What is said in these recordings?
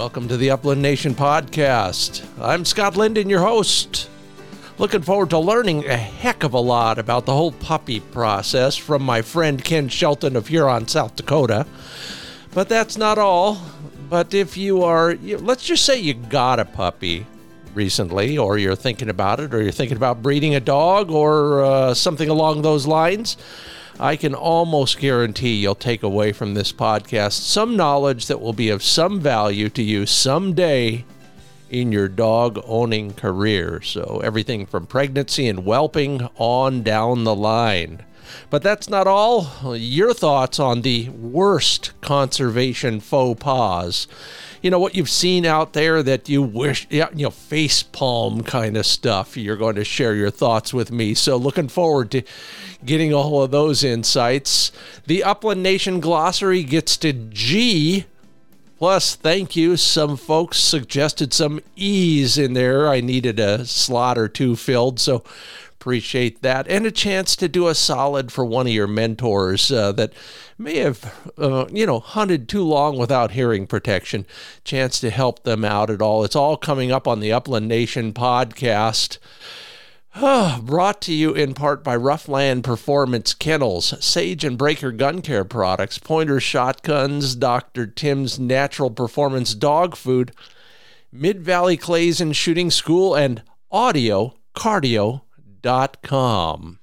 Welcome to the Upland Nation podcast. I'm Scott Linden, your host. Looking forward to learning a heck of a lot about the whole puppy process from my friend Kent Shelton of Huron, South Dakota. But that's not all. But if you are, let's just say you got a puppy recently, or you're thinking about it, or you're thinking about breeding a dog, or uh, something along those lines, I can almost guarantee you'll take away from this podcast some knowledge that will be of some value to you someday in your dog owning career. So, everything from pregnancy and whelping on down the line. But that's not all. Your thoughts on the worst conservation faux pas you know what you've seen out there that you wish you know face palm kind of stuff you're going to share your thoughts with me so looking forward to getting all of those insights the upland nation glossary gets to g Plus, thank you. Some folks suggested some E's in there. I needed a slot or two filled. So appreciate that. And a chance to do a solid for one of your mentors uh, that may have, uh, you know, hunted too long without hearing protection. Chance to help them out at all. It's all coming up on the Upland Nation podcast. Brought to you in part by Ruffland Performance Kennels, Sage and Braker Gun Care Products, Pointer Shotguns, Dr. Tim's Natural Performance Dog Food, Mid Valley Clays and Shooting School, and Audio Cardio com.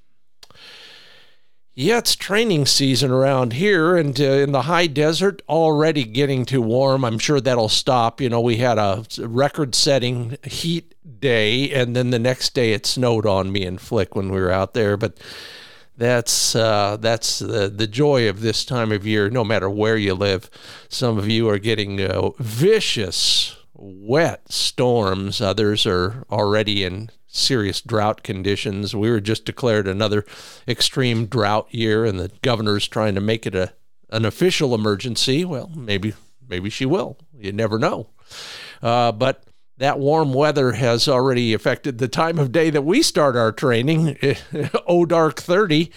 Yeah, it's training season around here, and uh, in the high desert, already getting too warm. I'm sure that'll stop. You know, we had a record setting heat day, and then the next day it snowed on me and Flick when we were out there. But that's uh, that's the, the joy of this time of year, no matter where you live. Some of you are getting uh, vicious, wet storms, others are already in serious drought conditions. We were just declared another extreme drought year, and the governor's trying to make it a an official emergency. Well, maybe maybe she will. You never know. Uh, but that warm weather has already affected the time of day that we start our training. oh, dark thirty.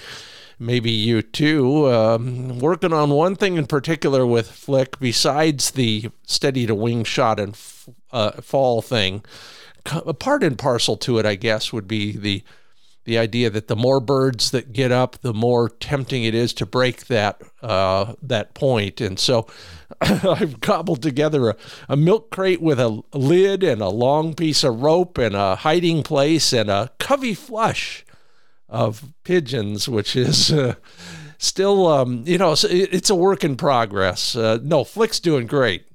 Maybe you too. Um, working on one thing in particular with Flick, besides the steady to wing shot and uh, fall thing a part and parcel to it, I guess, would be the the idea that the more birds that get up, the more tempting it is to break that uh, that point. And so, I've cobbled together a, a milk crate with a lid and a long piece of rope and a hiding place and a covey flush of pigeons, which is. Uh, still, um, you know, it's a work in progress. Uh, no, Flick's doing great.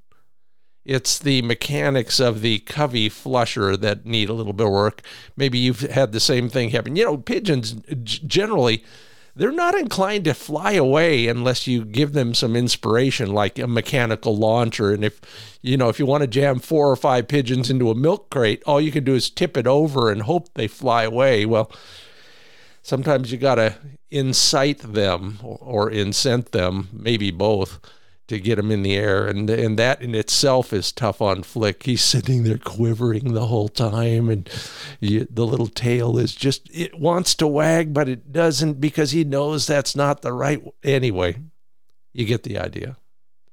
It's the mechanics of the covey flusher that need a little bit of work. Maybe you've had the same thing happen. You know, pigeons generally they're not inclined to fly away unless you give them some inspiration like a mechanical launcher. And if you know if you want to jam four or five pigeons into a milk crate all you can do is tip it over and hope they fly away. Well sometimes you got to incite them or, incent them maybe both to get him in the air, and and that in itself is tough on Flick. He's sitting there quivering the whole time, and you, the little tail is just it wants to wag, but it doesn't because he knows that's not the right. Anyway, you get the idea.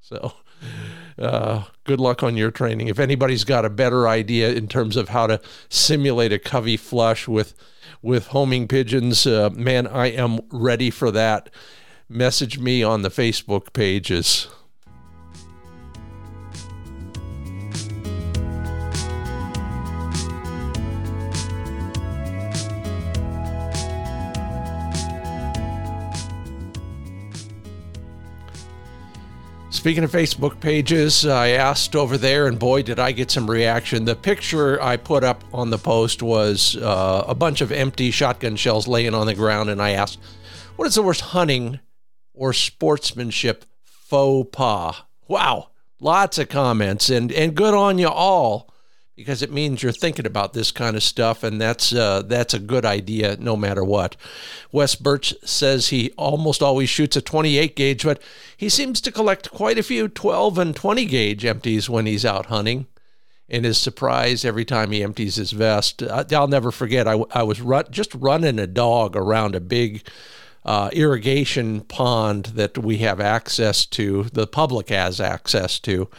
So. Uh, good luck on your training. If anybody's got a better idea in terms of how to simulate a covey flush with with homing pigeons, uh, man, I am ready for that. Message me on the Facebook pages. Speaking of Facebook pages, I asked over there, and boy, did I get some reaction. The picture I put up on the post was uh, a bunch of empty shotgun shells laying on the ground, and I asked, What is the worst hunting or sportsmanship faux pas? Wow, lots of comments, and, and good on you all because it means you're thinking about this kind of stuff, and that's uh, that's a good idea no matter what. Wes Birch says he almost always shoots a 28 gauge, but he seems to collect quite a few 12 and 20 gauge empties when he's out hunting. And his surprise every time he empties his vest. I'll never forget. I, I was run, just running a dog around a big uh, irrigation pond that we have access to, the public has access to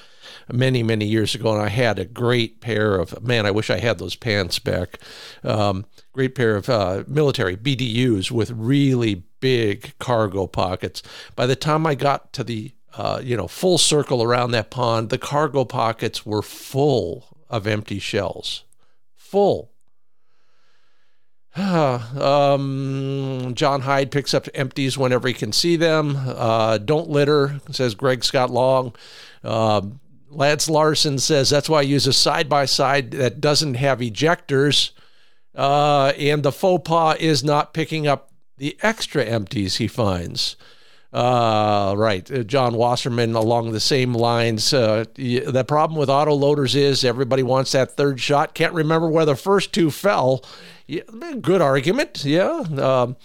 many, many years ago. And I had a great pair of, man, I wish I had those pants back. Um, great pair of uh, military BDUs with really big cargo pockets. By the time I got to the uh, you know, full circle around that pond, the cargo pockets were full of empty shells. Full. um, John Hyde picks up empties whenever he can see them. Uh, don't litter, says Greg Scott Long. Uh, Lance Larson says that's why I use a side by side that doesn't have ejectors. Uh, and the faux pas is not picking up the extra empties he finds. Uh, right. Uh, John Wasserman along the same lines. Uh, the problem with auto loaders is everybody wants that third shot. Can't remember where the first two fell. Yeah, good argument. Yeah. Um,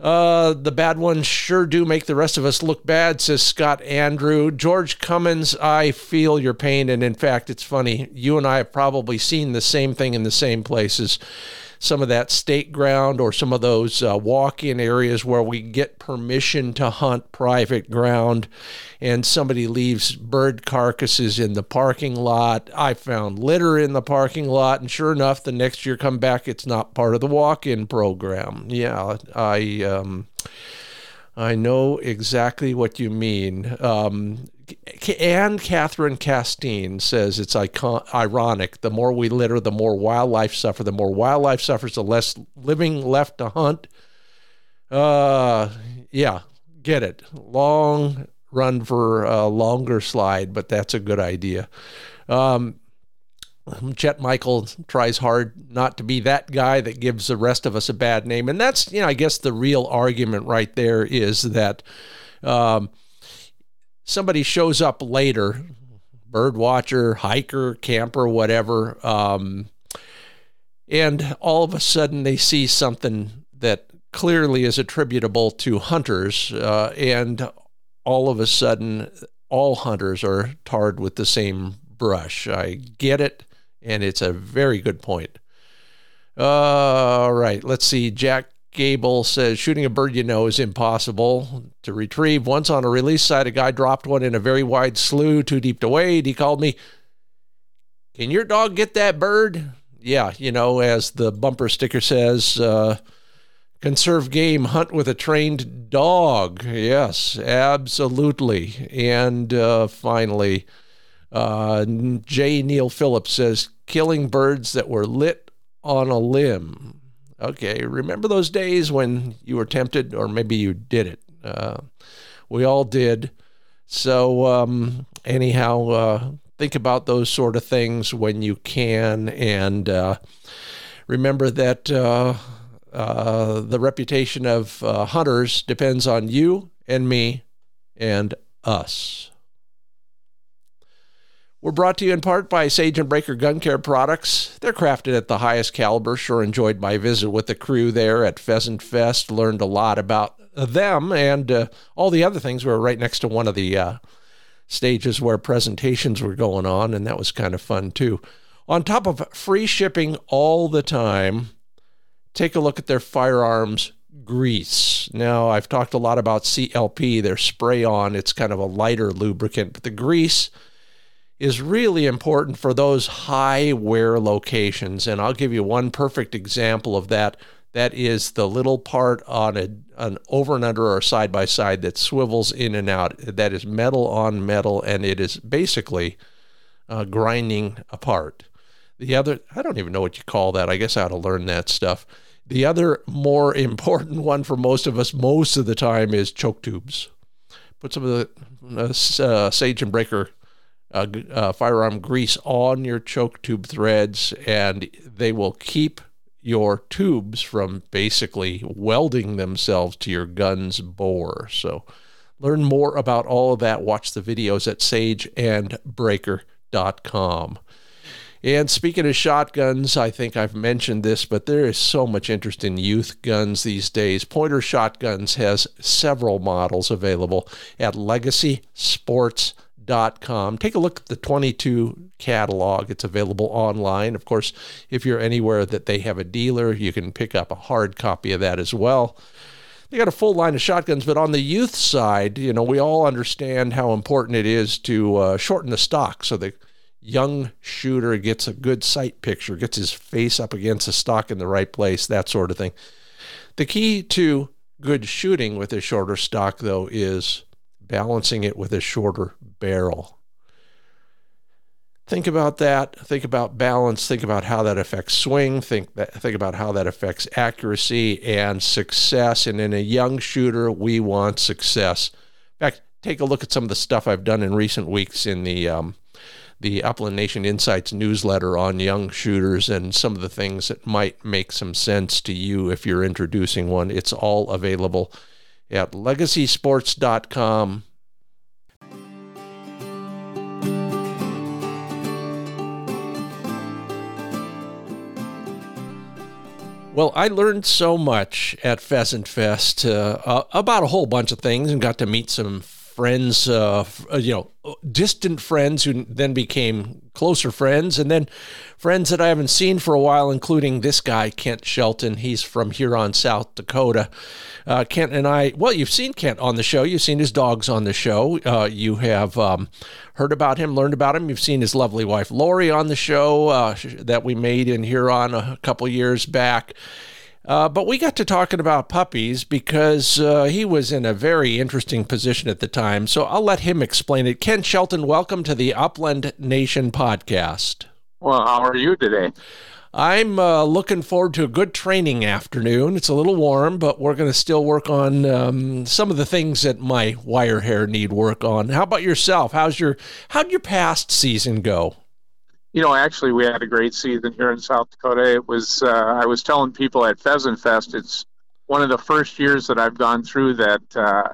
uh, the bad ones sure do make the rest of us look bad, says Scott Andrew. George Cummins, I feel your pain. And in fact, it's funny. You and I have probably seen the same thing in the same places some of that state ground or some of those uh, walk in areas where we get permission to hunt private ground and somebody leaves bird carcasses in the parking lot. I found litter in the parking lot, and sure enough, the next year come back, it's not part of the walk in program. Yeah, I. Um, I know exactly what you mean. Um, and Catherine Castine says it's icon- ironic. The more we litter, the more wildlife suffer. The more wildlife suffers, the less living left to hunt. Uh, yeah, get it. Long run for a longer slide, but that's a good idea. Um, Chet Michael tries hard not to be that guy that gives the rest of us a bad name. And that's, you know, I guess the real argument right there is that um, somebody shows up later, bird watcher, hiker, camper, whatever, um, and all of a sudden they see something that clearly is attributable to hunters, uh, and all of a sudden all hunters are tarred with the same brush. I get it, and it's a very good point. Uh, all right, let's see. Jack Gable says shooting a bird you know is impossible to retrieve. Once on a release site, a guy dropped one in a very wide slough too deep to wade. He called me, Can your dog get that bird? Yeah, you know, as the bumper sticker says, uh, conserve game, hunt with a trained dog. Yes, absolutely. And uh, finally, uh, J. Neil Phillips says, killing birds that were lit on a limb. Okay, remember those days when you were tempted, or maybe you did it? Uh, we all did. So, um, anyhow, uh, think about those sort of things when you can, and uh, remember that uh, uh, the reputation of uh, hunters depends on you and me and us. We're brought to you in part by Sage and Braker Gun Care products. They're crafted at the highest caliber. Sure enjoyed my visit with the crew there at Pheasant Fest. Learned a lot about them and uh, all the other things. We were right next to one of the uh, stages where presentations were going on, and that was kind of fun too. On top of free shipping all the time, take a look at their firearms grease. Now, I've talked a lot about CLP, their spray on. It's kind of a lighter lubricant, but the grease is really important for those high wear locations. And I'll give you one perfect example of that. That is the little part on a, an over and under or side by side that swivels in and out. That is metal on metal, and it is basically uh, grinding apart. The other, I don't even know what you call that. I guess I ought to learn that stuff. The other more important one for most of us, most of the time, is choke tubes. Put some of the uh, uh Sage and Braker uh, uh, firearm grease on your choke tube threads, and they will keep your tubes from basically welding themselves to your gun's bore. So, learn more about all of that. Watch the videos at sageandbraker.com. And speaking of shotguns, I think I've mentioned this, but there is so much interest in youth guns these days. Pointer Shotguns has several models available at Legacy Sports Com. Take a look at the 22 catalog. It's available online. Of course, if you're anywhere that they have a dealer, you can pick up a hard copy of that as well. they got a full line of shotguns. But on the youth side, you know, we all understand how important it is to uh, shorten the stock so the young shooter gets a good sight picture, gets his face up against the stock in the right place, that sort of thing. The key to good shooting with a shorter stock, though, is balancing it with a shorter barrel. Think about that. Think about balance. Think about how that affects swing. Think that, think about how that affects accuracy and success. And in a young shooter, we want success. In fact, take a look at some of the stuff I've done in recent weeks in the um, the Upland Nation Insights newsletter on young shooters and some of the things that might make some sense to you if you're introducing one. It's all available at legacysports.com Well, I learned so much at Pheasant Fest uh, uh, about a whole bunch of things and got to meet some friends, uh, uh you know, distant friends who then became closer friends, and then friends that I haven't seen for a while, including this guy, Kent Shelton. He's from Huron, South Dakota. Uh, Kent and I, well, you've seen Kent on the show. You've seen his dogs on the show. Uh, you have um, heard about him, learned about him. You've seen his lovely wife, Lori, on the show uh, that we made in Huron a couple years back. Uh, but we got to talking about puppies because uh, he was in a very interesting position at the time. So I'll let him explain it. Kent Shelton, welcome to the Upland Nation podcast. Well, how are you today? I'm uh, looking forward to a good training afternoon. It's a little warm, but we're going to still work on um, some of the things that my wire hair need work on. How about yourself? How's your how'd your past season go? You know, actually, we had a great season here in South Dakota. It was uh, I was telling people at Pheasant Fest, it's one of the first years that I've gone through that. Uh,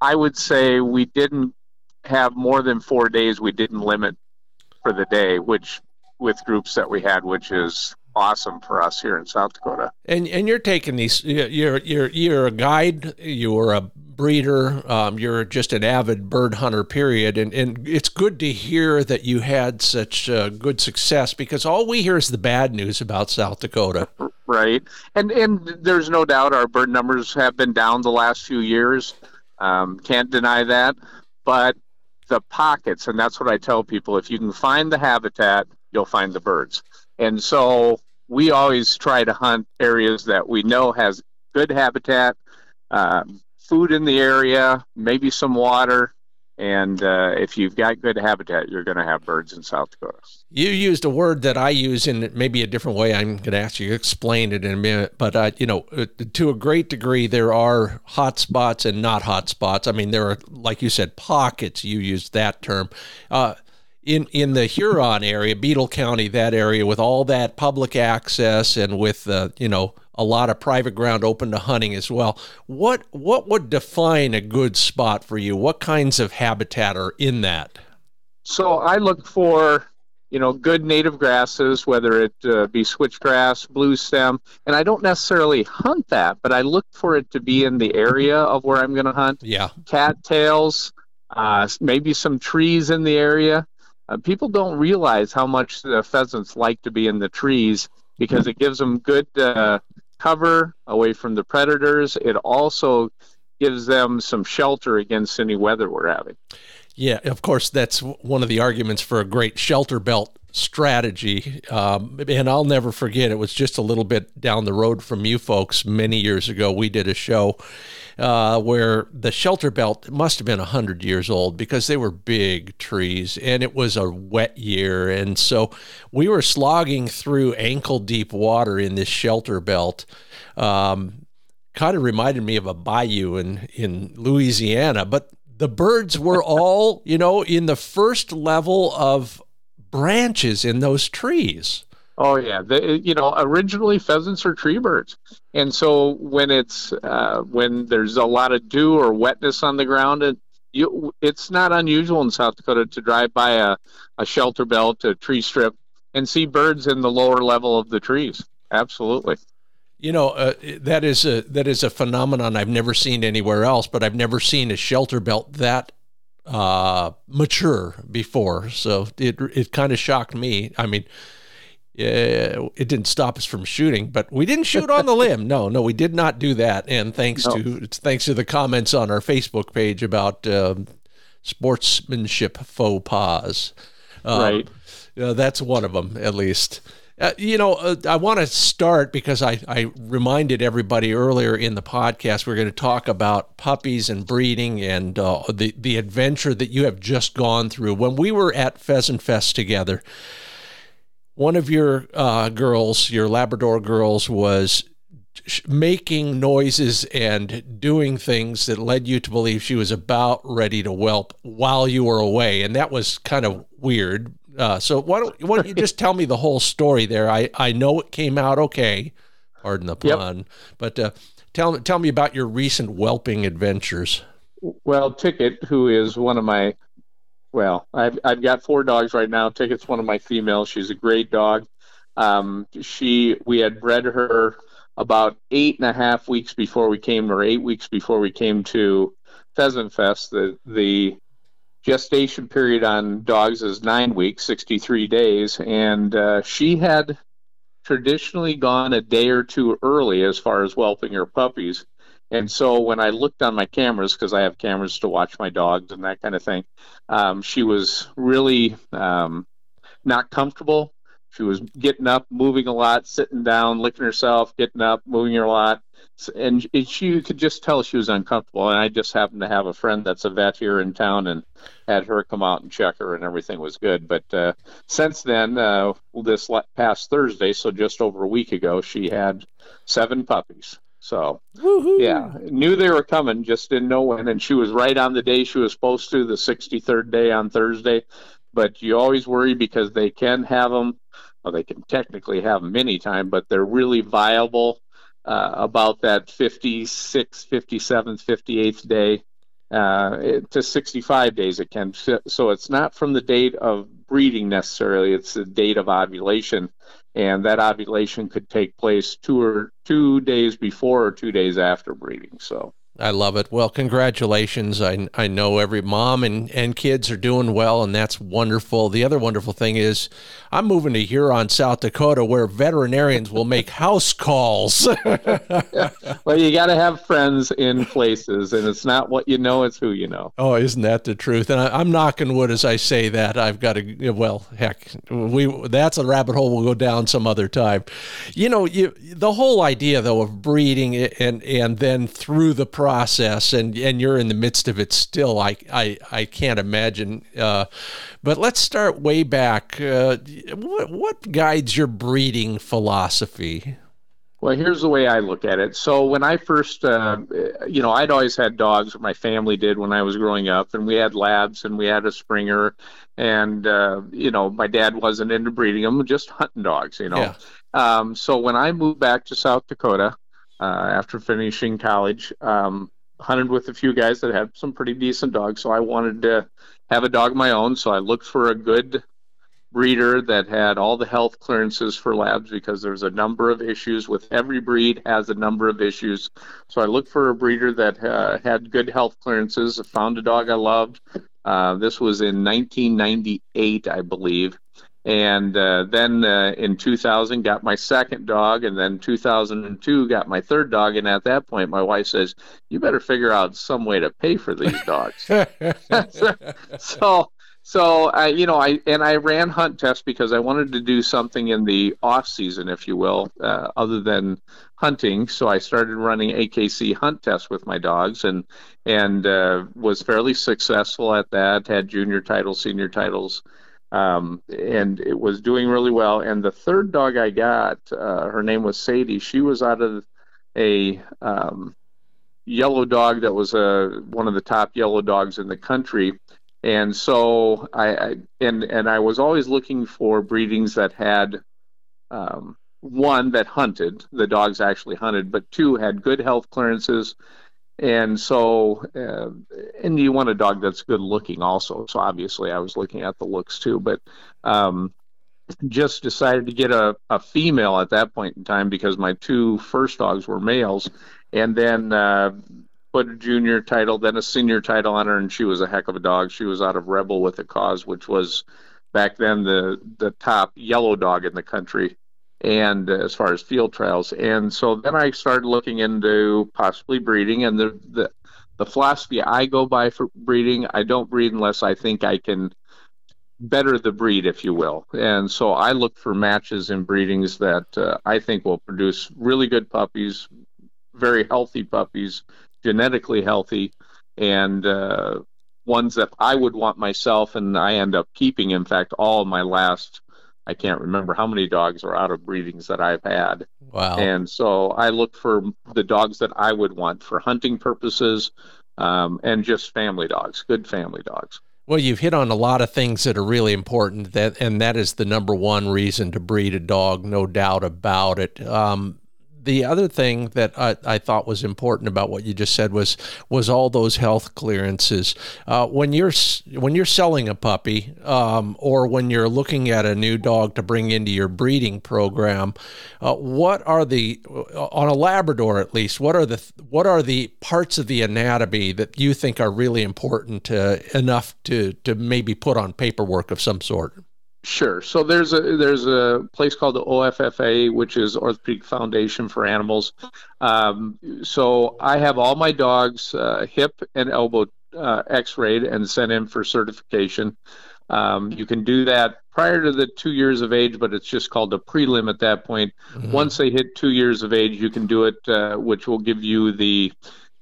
I would say we didn't have more than four days. We didn't limit for the day, which with groups that we had, which is awesome for us here in South Dakota. And and you're taking these. You're you're you're a guide. You're a breeder. Um, you're just an avid bird hunter. Period. And and it's good to hear that you had such uh, good success because all we hear is the bad news about South Dakota. Right. And and there's no doubt our bird numbers have been down the last few years. Um, can't deny that. But the pockets, and that's what I tell people: if you can find the habitat, you'll find the birds. And so we always try to hunt areas that we know has good habitat, um, food in the area, maybe some water, and uh, if you've got good habitat, you're going to have birds in South Dakota. You used a word that I use in maybe a different way. I'm going to ask you to explain it in a minute. But, uh, you know, uh, to a great degree, there are hot spots and not hot spots. I mean, there are, like you said, pockets. You used that term. Uh, in in the Huron area, Beadle County, that area, with all that public access and with uh, you know a lot of private ground open to hunting as well. What what would define a good spot for you? What kinds of habitat are in that? So I look for you know good native grasses, whether it uh, be switchgrass, blue stem, and I don't necessarily hunt that, but I look for it to be in the area of where I'm going to hunt. Yeah, cattails, uh, maybe some trees in the area. Uh, people don't realize how much the pheasants like to be in the trees because it gives them good uh, cover away from the predators. It also gives them some shelter against any weather we're having. Yeah, of course, that's one of the arguments for a great shelter belt strategy. Um, and I'll never forget, it was just a little bit down the road from you folks many years ago. We did a show uh, where the shelter belt must have been 100 years old because they were big trees and it was a wet year. And so we were slogging through ankle deep water in this shelter belt. Um, kind of reminded me of a bayou in, in Louisiana, but the birds were all, you know, in the first level of branches in those trees. Oh yeah, the, you know originally pheasants are tree birds, and so when it's uh, when there's a lot of dew or wetness on the ground, it, you, it's not unusual in South Dakota to drive by a, a shelter belt, a tree strip, and see birds in the lower level of the trees. Absolutely. You know uh, that is a that is a phenomenon I've never seen anywhere else, but I've never seen a shelter belt that uh, mature before. So it it kind of shocked me. I mean, Yeah, it didn't stop us from shooting, but we didn't shoot on the limb. No, no, we did not do that. And thanks no. to thanks to the comments on our Facebook page about um, sportsmanship faux pas. Um, right. Uh, that's one of them, at least. Uh, you know, uh, I want to start because I, I reminded everybody earlier in the podcast we're going to talk about puppies and breeding and uh, the the adventure that you have just gone through. When we were at Pheasant Fest together, one of your uh, girls, your Labrador girls, was making noises and doing things that led you to believe she was about ready to whelp while you were away, and that was kind of weird uh, so why don't why don't you just tell me the whole story there? I I know it came out okay, pardon the pun, yep. but uh, tell tell me about your recent whelping adventures. Well, Ticket, who is one of my well, I've I've got four dogs right now. Ticket's one of my females. She's a great dog. Um, she we had bred her about eight and a half weeks before we came, or eight weeks before we came to Pheasant Fest. The the gestation period on dogs is nine weeks, 63 days, and uh, she had traditionally gone a day or two early as far as whelping her puppies. And so when I looked on my cameras, because I have cameras to watch my dogs and that kind of thing, um, she was really um, not comfortable. She was getting up, moving a lot, sitting down, licking herself, getting up, moving her a lot and she could just tell she was uncomfortable. And I just happened to have a friend that's a vet here in town, and had her come out and check her, and everything was good. But uh, since then, uh, this past Thursday, so just over a week ago, she had seven puppies. So Woo-hoo. yeah, knew they were coming, just didn't know when. And she was right on the day she was supposed to, the 63rd day on Thursday. But you always worry because they can have them. Well, they can technically have them anytime, but they're really viable uh, about that 56th, 57th, 58th day uh, to 65 days it can. So it's not from the date of breeding necessarily; it's the date of ovulation, and that ovulation could take place two or two days before or two days after breeding. So. I love it. Well, congratulations. I, I know every mom and, and kids are doing well, and that's wonderful. The other wonderful thing is, I'm moving to Huron, South Dakota, where veterinarians will make house calls. yeah. Well, you got to have friends in places, and it's not what you know, it's who you know. Oh, isn't that the truth? And I, am knocking wood as I say that. I've got to, well, heck, we that's a rabbit hole we'll go down some other time. You know, you, the whole idea, though, of breeding and, and then through the process and and you're in the midst of it still i i, I can't imagine uh, but let's start way back uh, what, what guides your breeding philosophy well, here's the way I look at it. So when I first, uh, you know, I'd always had dogs. My family did when I was growing up, and we had labs and we had a Springer, and uh, you know, my dad wasn't into breeding them, just hunting dogs. You know, yeah. um, so when I moved back to South Dakota, uh, after finishing college. Um, hunted with a few guys that had some pretty decent dogs, so I wanted to have a dog of my own. So I looked for a good breeder that had all the health clearances for labs because there's a number of issues with every breed has a number of issues. So I looked for a breeder that uh, had good health clearances. Found a dog I loved. Uh, this was in 1998, I believe, and uh, then uh, in 2000 got my second dog and then 2002 got my third dog and at that point my wife says you better figure out some way to pay for these dogs so so I, you know, I and I ran hunt tests because I wanted to do something in the off season, if you will, uh, other than hunting. So I started running AKC hunt tests with my dogs, and and uh, was fairly successful at that. Had junior titles, senior titles, um, and it was doing really well. And the third dog I got, uh, her name was Sadie. She was out of a um, yellow dog that was a uh, one of the top yellow dogs in the country. And so I, I and and I was always looking for breedings that had um, one that hunted. The dogs actually hunted, but two had good health clearances and so, uh, and you want a dog that's good looking also. So obviously, I was looking at the looks too, but um, just decided to get a, a female at that point in time because my two first dogs were males, and then uh, put a junior title, then a senior title on her, and she was a heck of a dog. She was out of Rebel with a Cause, which was back then the the top yellow dog in the country, and uh, as far as field trials. And so then I started looking into possibly breeding, and the the the philosophy I go by for breeding, I don't breed unless I think I can better the breed, if you will. And so I look for matches in breedings that uh, I think will produce really good puppies, very healthy puppies, genetically healthy, and uh, ones that I would want myself, and I end up keeping. In fact, all my last, I can't remember how many dogs are out of breedings that I've had. Wow. And so I look for the dogs that I would want for hunting purposes um, and just family dogs, good family dogs. Well, you've hit on a lot of things that are really important, that and that is the number one reason to breed a dog, no doubt about it. Um, the other thing that I, I, thought was important about what you just said was was all those health clearances. Uh, when you're when you're selling a puppy, um, or when you're looking at a new dog to bring into your breeding program, uh, what are the uh, on a Labrador at least? What are the what are the parts of the anatomy that you think are really important to, enough to to maybe put on paperwork of some sort? Sure. So there's a there's a place called the OFFA, which is Orthopedic Foundation for Animals. Um, so I have all my dogs uh, hip and elbow uh, X-rayed and sent in for certification. Um, you can do that prior to the two years of age, but it's just called a prelim at that point. Mm-hmm. Once they hit two years of age, you can do it, uh, which will give you the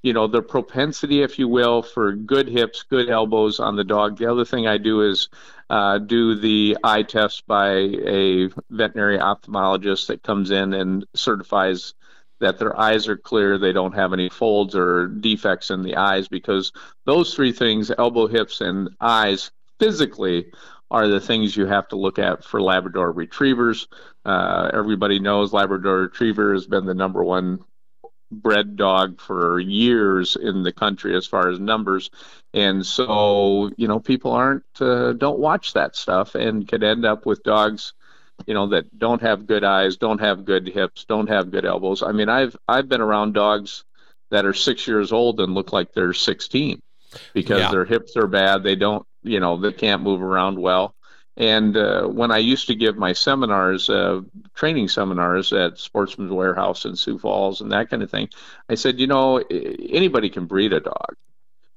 you know the propensity if you will for good hips good elbows on the dog the other thing i do is uh, do the eye test by a veterinary ophthalmologist that comes in and certifies that their eyes are clear, they don't have any folds or defects in the eyes, because those three things elbow, hips, and eyes physically are the things you have to look at for Labrador retrievers. Uh, everybody knows Labrador Retriever has been the number one bred dog for years in the country as far as numbers. And so you know people aren't uh, don't watch that stuff and could end up with dogs you know that don't have good eyes don't have good hips don't have good elbows. I mean i've i've been around dogs that are six years old and look like they're 16 because yeah. their hips are bad. They don't you know they can't move around well and uh, when I used to give my seminars, uh, training seminars at Sportsman's Warehouse in Sioux Falls and that kind of thing, I said, you know, anybody can breed a dog,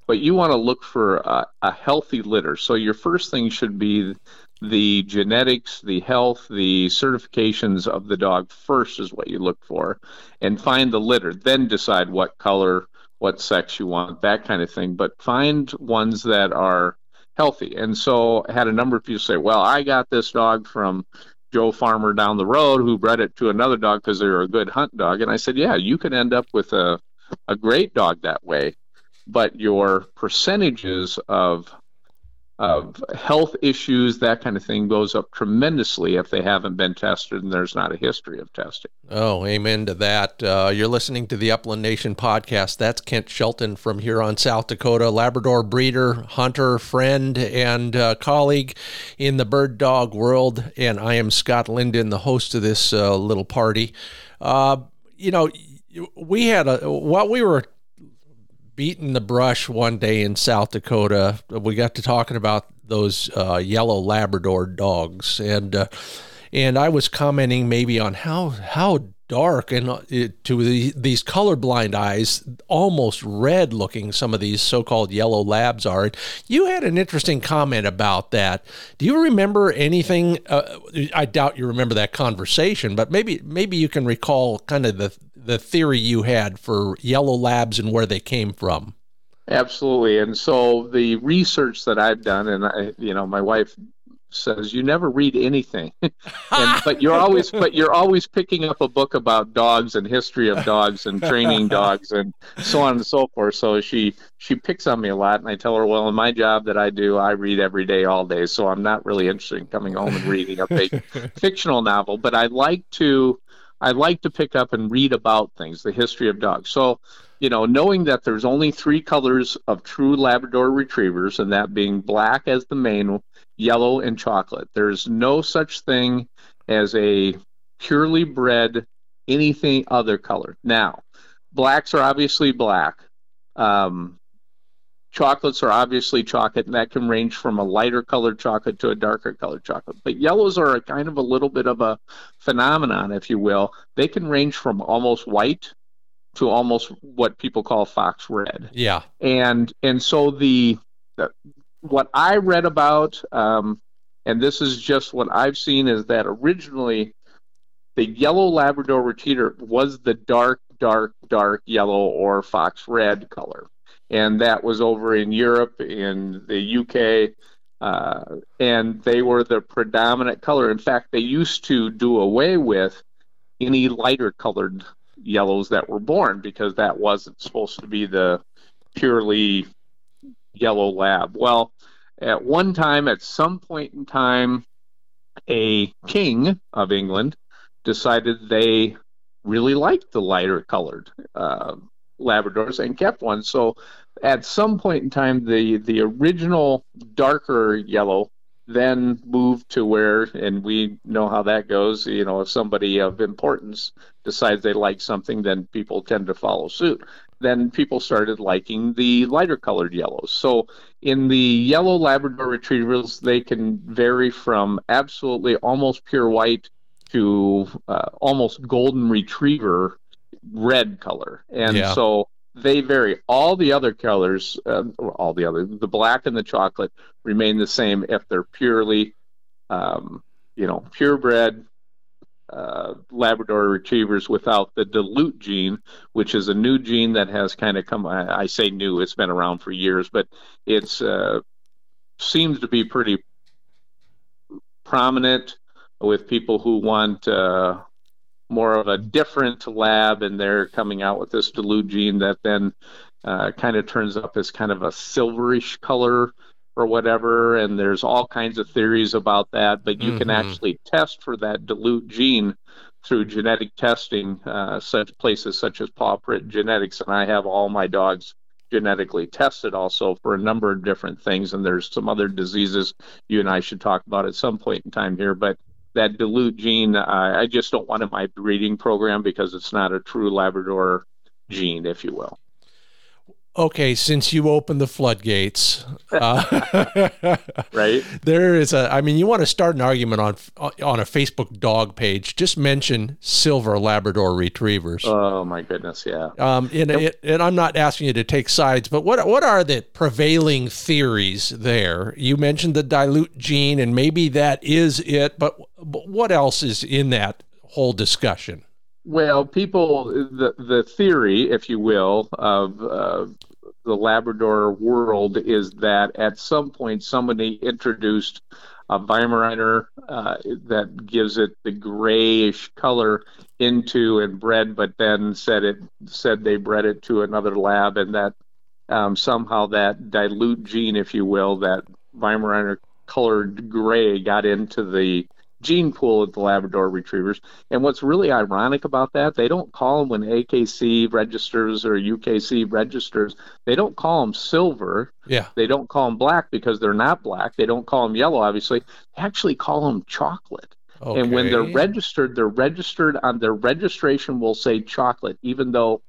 but you want to look for a, a healthy litter. So your first thing should be the genetics, the health, the certifications of the dog first is what you look for, and find the litter. Then decide what color, what sex you want, that kind of thing. But find ones that are healthy. And so I had a number of people say, well, I got this dog from Joe Farmer down the road who bred it to another dog because they're a good hunt dog. And I said, yeah, you can end up with a, a great dog that way. But your percentages of of health issues, that kind of thing, goes up tremendously if they haven't been tested and there's not a history of testing. Oh, amen to that. Uh, you're listening to the Upland Nation podcast. That's Kent Shelton from Huron South Dakota, Labrador breeder, hunter, friend, and uh, colleague in the bird dog world. And I am Scott Linden, the host of this uh, little party. Uh, you know, we had a, while we were beating the brush one day in South Dakota. We got to talking about those uh, yellow Labrador dogs, and uh, and I was commenting maybe on how how dark and uh, to the, these colorblind eyes, almost red looking. Some of these so-called yellow labs are. You had an interesting comment about that. Do you remember anything? Uh, I doubt you remember that conversation, but maybe maybe you can recall kind of the the theory you had for yellow labs and where they came from. Absolutely. And so the research that I've done, and I, you know, my wife says you never read anything, and, but you're always, but you're always picking up a book about dogs and history of dogs and training dogs and so on and so forth. So she she picks on me a lot, and I tell her, well, in my job that I do, I read every day, all day, so I'm not really interested in coming home and reading a big fictional novel, but I like to I like to pick up and read about things, the history of dogs. So, you know, knowing that there's only three colors of true Labrador retrievers, and that being black as the main, yellow, and chocolate. There's no such thing as a purely bred anything other color. Now, blacks are obviously black. Um, chocolates are obviously chocolate, and that can range from a lighter colored chocolate to a darker colored chocolate. But yellows are a kind of a little bit of a phenomenon, if you will. They can range from almost white to almost what people call fox red. Yeah. And and so the, the what I read about, um, and this is just what I've seen, is that originally the yellow Labrador Retriever was the dark, dark, dark yellow or fox red color. And that was over in Europe, in the UK, uh, and they were the predominant color. In fact, they used to do away with any lighter colored yellows that were born because that wasn't supposed to be the purely yellow lab. Well, at one time, at some point in time, a king of England decided they really liked the lighter colored uh, Labradors and kept one. So at some point in time, the the original darker yellow then moved to where, and we know how that goes. You know, if somebody of importance decides they like something, then people tend to follow suit. Then people started liking the lighter colored yellows. So in the yellow Labrador retrievers, they can vary from absolutely almost pure white to uh, almost golden retriever red color. And yeah. so they vary. All the other colors, uh, all the other, the black and the chocolate remain the same if they're purely, um, you know, purebred uh, Labrador retrievers without the dilute gene, which is a new gene that has kind of come. I, I say new; it's been around for years, but it's uh, seems to be pretty prominent with people who want uh, more of a different lab, and they're coming out with this dilute gene that then uh, kind of turns up as kind of a silverish color or whatever. And there's all kinds of theories about that, but you mm-hmm. can actually test for that dilute gene through genetic testing, uh, such places such as Paw Print Genetics, and I have all my dogs genetically tested also for a number of different things. And there's some other diseases you and I should talk about at some point in time here, but that dilute gene, uh, I just don't want in my breeding program because it's not a true Labrador gene, if you will. Okay, since you opened the floodgates, uh, right? There is a. I mean, you want to start an argument on on a Facebook dog page? Just mention silver Labrador Retrievers. Oh my goodness, yeah. Um, and, yep. and I'm not asking you to take sides, but what what are the prevailing theories there? You mentioned the dilute gene, and maybe that is it, but, but what else is in that whole discussion? Well, people, the the theory, if you will, of uh, the Labrador world is that at some point somebody introduced a Weimaraner uh, that gives it the grayish color into and bred, but then said it said they bred it to another lab, and that um, somehow that dilute gene, if you will, that Weimaraner colored gray got into the gene pool of the Labrador retrievers. And what's really ironic about that, they don't call them when AKC registers or UKC registers, they don't call them silver. Yeah. They don't call them black because they're not black. They don't call them yellow, obviously. They actually call them chocolate. Okay. And when they're registered, they're registered on their registration will say chocolate, even though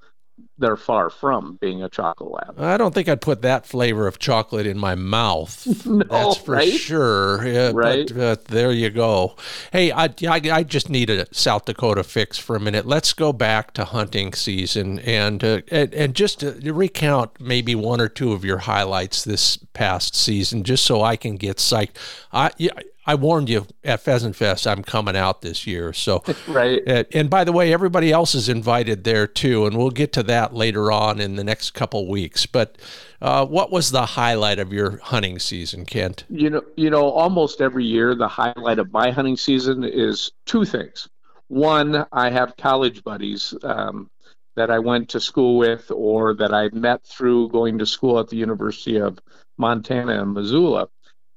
they're far from being a chocolate lab. I don't think I'd put that flavor of chocolate in my mouth. no, That's for right? sure. Yeah, right. But, uh, there you go. Hey, I, I, I, just need a South Dakota fix for a minute. Let's go back to hunting season and uh, and, and just recount maybe one or two of your highlights this past season, just so I can get psyched. I yeah, I warned you at Pheasant Fest I'm coming out this year. So right. And by the way, everybody else is invited there too, and we'll get to that later on in the next couple weeks. But uh, what was the highlight of your hunting season, Kent? You know, you know, almost every year the highlight of my hunting season is two things. One, I have college buddies um, that I went to school with, or that I met through going to school at the University of Montana in Missoula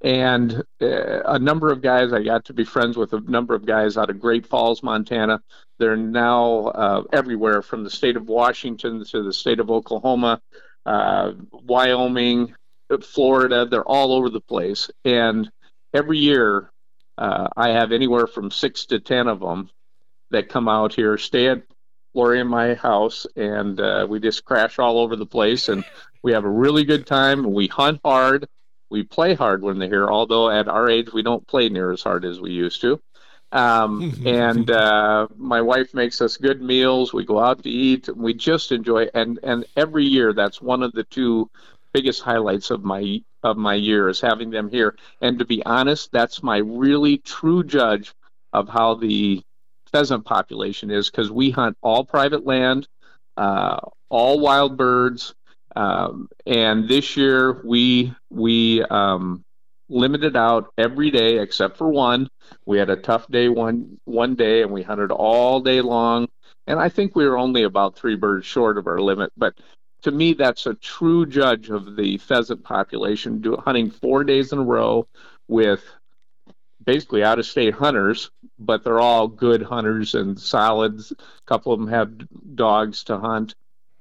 and uh, a number of guys I got to be friends with a number of guys out of Great Falls, Montana. They're now uh, everywhere from the state of Washington to the state of Oklahoma, uh, Wyoming, Florida. They're all over the place, and every year uh, I have anywhere from six to ten of them that come out here, stay at Lori in my house, and uh, we just crash all over the place and We have a really good time. We hunt hard. We play hard when they're here, although at our age we don't play near as hard as we used to. Um, and uh, my wife makes us good meals. We go out to eat. And We just enjoy. And and every year, that's one of the two biggest highlights of my of my year is having them here. And to be honest, that's my really true judge of how the pheasant population is because we hunt all private land, uh, all wild birds, um, and this year we we um, limited out every day except for one. We had a tough day one one day, and we hunted all day long. And I think we were only about three birds short of our limit. But to me, that's a true judge of the pheasant population. Do, hunting four days in a row with basically out of state hunters, but they're all good hunters and solids. A couple of them have dogs to hunt.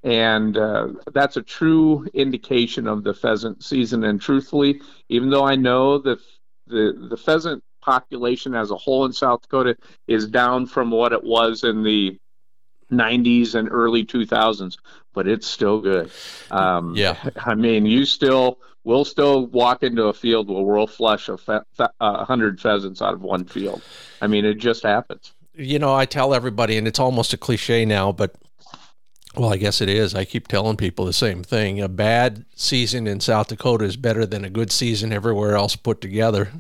And uh, that's a true indication of the pheasant season. And truthfully, even though I know that the, the pheasant population as a whole in South Dakota is down from what it was in the 90s and early 2000s, but it's still good. Um, yeah. I mean, you still, we'll still walk into a field where we'll flush a fe- uh, hundred pheasants out of one field. I mean, it just happens. You know, I tell everybody, and it's almost a cliche now, but well, I guess it is. I keep telling people the same thing. A bad season in South Dakota is better than a good season everywhere else put together.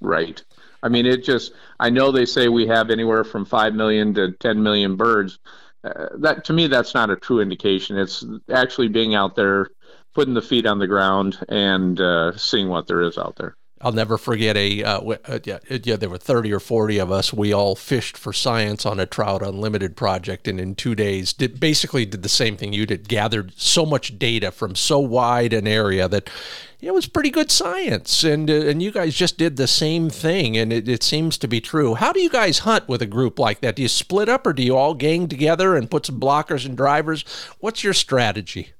Right. I mean, it just, I know they say we have anywhere from 5 million to 10 million birds. Uh, that to me, that's not a true indication. It's actually being out there, putting the feet on the ground, and uh, seeing what there is out there. I'll never forget a uh, uh, yeah, yeah there were 30 or 40 of us. We all fished for science on a trout unlimited project and in 2 days did basically did the same thing you did gathered so much data from so wide an area that it was pretty good science. And uh, and you guys just did the same thing and it, it seems to be true. How do you guys hunt with a group like that? Do you split up or do you all gang together and put some blockers and drivers? What's your strategy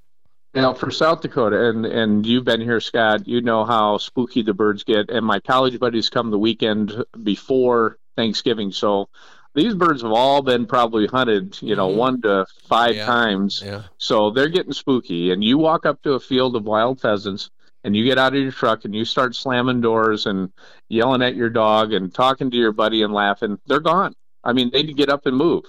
now, for South Dakota, and and you've been here, Scott. You know how spooky the birds get. And my college buddies come the weekend before Thanksgiving, so these birds have all been probably hunted, you know, mm-hmm. one to five yeah. times. Yeah. So they're getting spooky. And you walk up to a field of wild pheasants, and you get out of your truck and you start slamming doors and yelling at your dog and talking to your buddy and laughing. They're gone. I mean, they get up and move.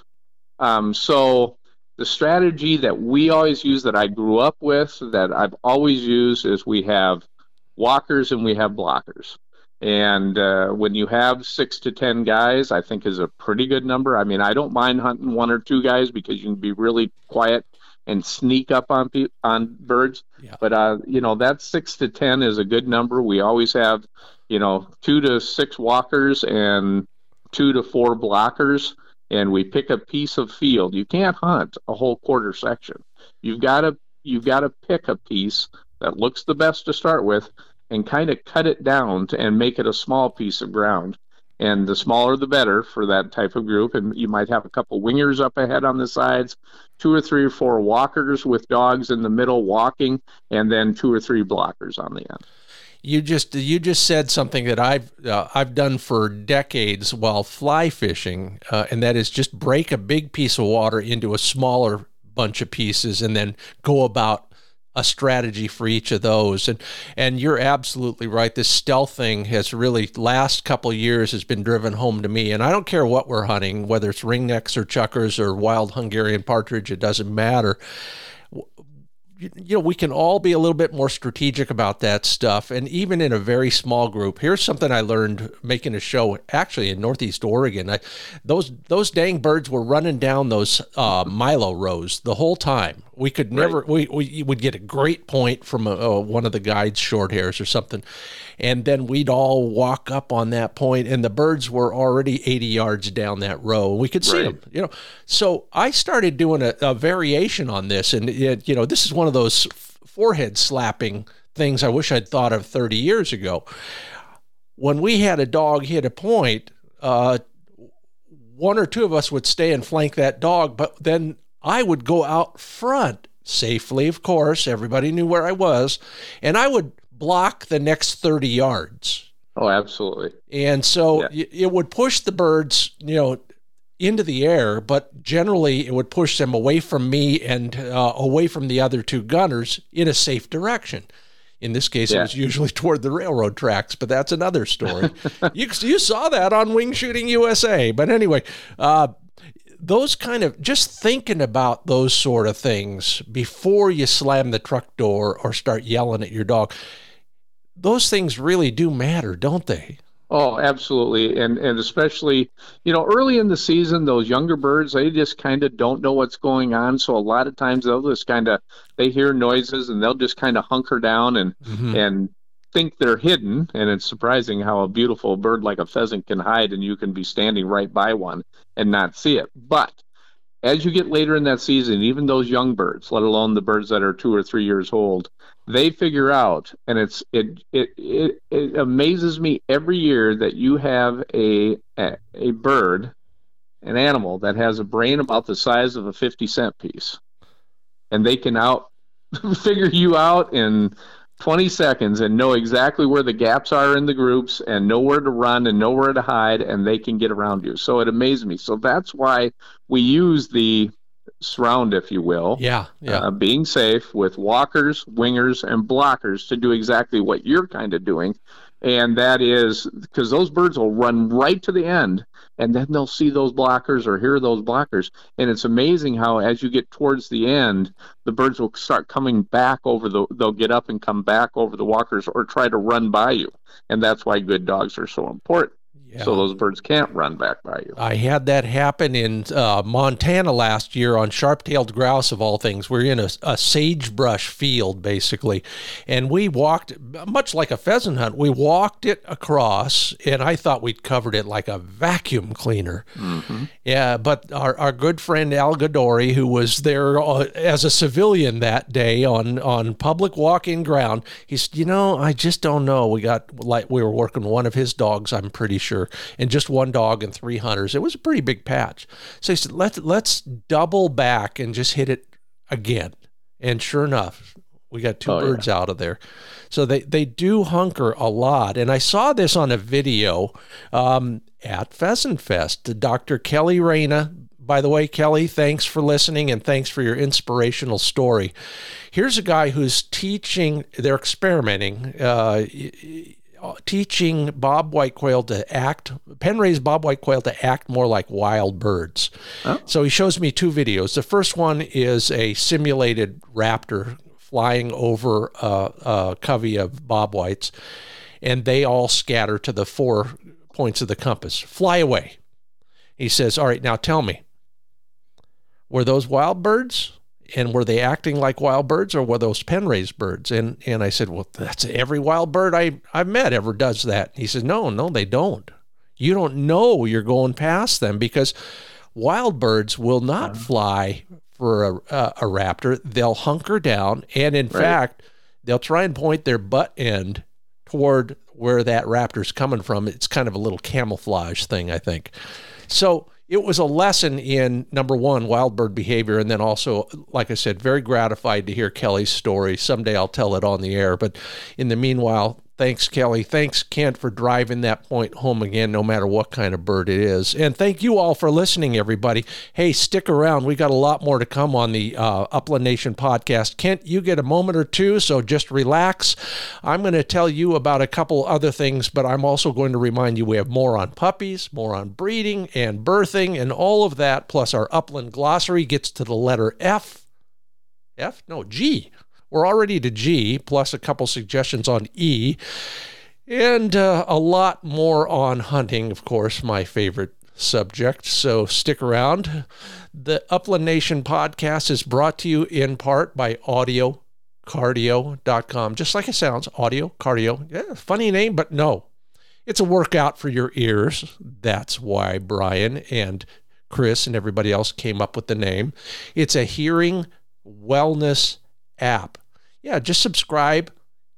Um, so the strategy that we always use that I grew up with, that I've always used, is we have walkers and we have blockers. And uh, when you have six to 10 guys, I think is a pretty good number. I mean, I don't mind hunting one or two guys because you can be really quiet and sneak up on pe- on birds. Yeah. But, uh, you know, that six to 10 is a good number. We always have, you know, two to six walkers and two to four blockers and we pick a piece of field. You can't hunt a whole quarter section. You've got to you've got to pick a piece that looks the best to start with and kind of cut it down to, and make it a small piece of ground. And the smaller the better for that type of group. And you might have a couple wingers up ahead on the sides, two or three or four walkers with dogs in the middle walking, and then two or three blockers on the end you just you just said something that I've uh, I've done for decades while fly fishing, uh, and that is just break a big piece of water into a smaller bunch of pieces, and then go about a strategy for each of those. And and you're absolutely right. This stealth thing has really last couple years has been driven home to me. And I don't care what we're hunting, whether it's ringnecks or chukars or wild Hungarian partridge, it doesn't matter you know, we can all be a little bit more strategic about that stuff. And even in a very small group, here's something I learned making a show actually in Northeast Oregon. I, those those dang birds were running down those uh, Milo rows the whole time. We could never, right. we, we would get a great point from a, a, one of the guides' short hairs or something. And then we'd all walk up on that point, and the birds were already 80 yards down that row. We could see right. them, you know. So I started doing a, a variation on this. And, it, you know, this is one of those forehead slapping things I wish I'd thought of 30 years ago. When we had a dog hit a point, uh, one or two of us would stay and flank that dog, but then I would go out front safely, of course. Everybody knew where I was, and I would block the next 30 yards. Oh, absolutely. And so yeah. it would push the birds, you know, into the air, but generally it would push them away from me and uh, away from the other two gunners in a safe direction. In this case, yeah. it was usually toward the railroad tracks, but that's another story. you, you saw that on Wing Shooting USA. But anyway, uh, those kind of just thinking about those sort of things before you slam the truck door or start yelling at your dog, those things really do matter, don't they? Oh, absolutely, and and especially you know early in the season, those younger birds they just kind of don't know what's going on. So a lot of times they'll just kind of they hear noises and they'll just kind of hunker down and mm-hmm. and think they're hidden. And it's surprising how a beautiful bird like a pheasant can hide, and you can be standing right by one and not see it. But as you get later in that season, even those young birds, let alone the birds that are two or three years old, they figure out and it's it it it, it amazes me every year that you have a, a a bird an animal that has a brain about the size of a 50 cent piece. And they can out figure you out in 20 seconds and know exactly where the gaps are in the groups and know where to run and know where to hide and they can get around you. So it amazes me. So that's why we use the surround, if you will. Yeah, yeah. Uh, being safe with walkers, wingers, and blockers to do exactly what you're kind of doing. And that is because those birds will run right to the end and then they'll see those blockers or hear those blockers. And it's amazing how, as you get towards the end, the birds will start coming back over the, they'll get up and come back over the walkers or try to run by you. And that's why good dogs are so important. Yeah. So those birds can't run back by you. I had that happen in uh, Montana last year on sharp-tailed grouse of all things. We're in a, a, sagebrush field basically, and we walked much like a pheasant hunt. We walked it across, and I thought we'd covered it like a vacuum cleaner. Mm-hmm. Yeah, but our, our good friend Al Gadori, who was there uh, as a civilian that day on on public walk-in ground, he said, "You know, I just don't know. We got like we were working one of his dogs. I'm pretty sure." And just one dog and three hunters. It was a pretty big patch. So he said, let's let's double back and just hit it again. And sure enough, we got two oh, birds yeah. out of there. So they, they do hunker a lot. And I saw this on a video um, at Pheasant Fest. Dr. Kelly Reyna, by the way, Kelly, thanks for listening and thanks for your inspirational story. Here's a guy who's teaching, they're experimenting. Uh, teaching bob white quail to act, pen raised bob white quail to act more like wild birds. Oh. So he shows me two videos. The first one is a simulated raptor flying over a, a covey of bob whites, and they all scatter to the four points of the compass. Fly away. He says, All right, now tell me, were those wild birds? And were they acting like wild birds or were those pen raised birds? And and I said, well, that's every wild bird I I've met ever does that. He said, no, no, they don't. You don't know you're going past them because wild birds will not fly for a, a, a raptor. They'll hunker down, and in right. fact, they'll try and point their butt end toward where that raptor's coming from. It's kind of a little camouflage thing, I think. So it was a lesson in number one, wild bird behavior. And then also, like I said, very gratified to hear Kelly's story. Someday I'll tell it on the air. But in the meanwhile, Thanks, Kelly. Thanks, Kent, for driving that point home again, no matter what kind of bird it is. And thank you all for listening, everybody. Hey, stick around. We got a lot more to come on the uh, Upland Nation podcast. Kent, you get a moment or two, so just relax. I'm going to tell you about a couple other things, but I'm also going to remind you we have more on puppies, more on breeding and birthing, and all of that. Plus, our Upland glossary gets to the letter F. F? No, G we're already to G, plus a couple suggestions on E, and uh, a lot more on hunting, of course, my favorite subject. So stick around. The Upland Nation podcast is brought to you in part by audiocardio.com. Just like it sounds, audio cardio. Yeah, funny name, but no. It's a workout for your ears. That's why Brian and Chris and everybody else came up with the name. It's a hearing wellness app. Yeah, just subscribe.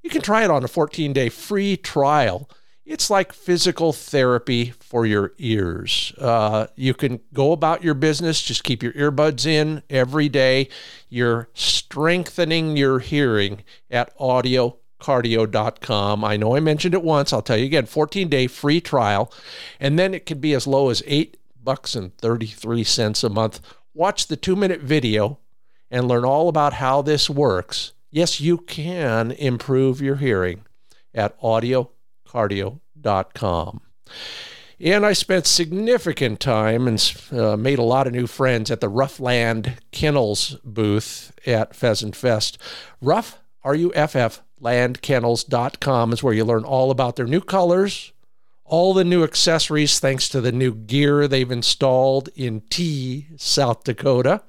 You can try it on a 14 day free trial. It's like physical therapy for your ears. Uh, you can go about your business, just keep your earbuds in every day. You're strengthening your hearing at audiocardio.com. I know I mentioned it once. I'll tell you again 14 day free trial. And then it can be as low as eight bucks and 33 cents a month. Watch the 2-minute video and learn all about how this works. Yes, you can improve your hearing at audiocardio.com. And I spent significant time and uh, made a lot of new friends at the Ruffland Kennels booth at Pheasant Fest. Ruff, R-U-F-F, landkennels.com is where you learn all about their new colors, all the new accessories thanks to the new gear they've installed in Tea, South Dakota.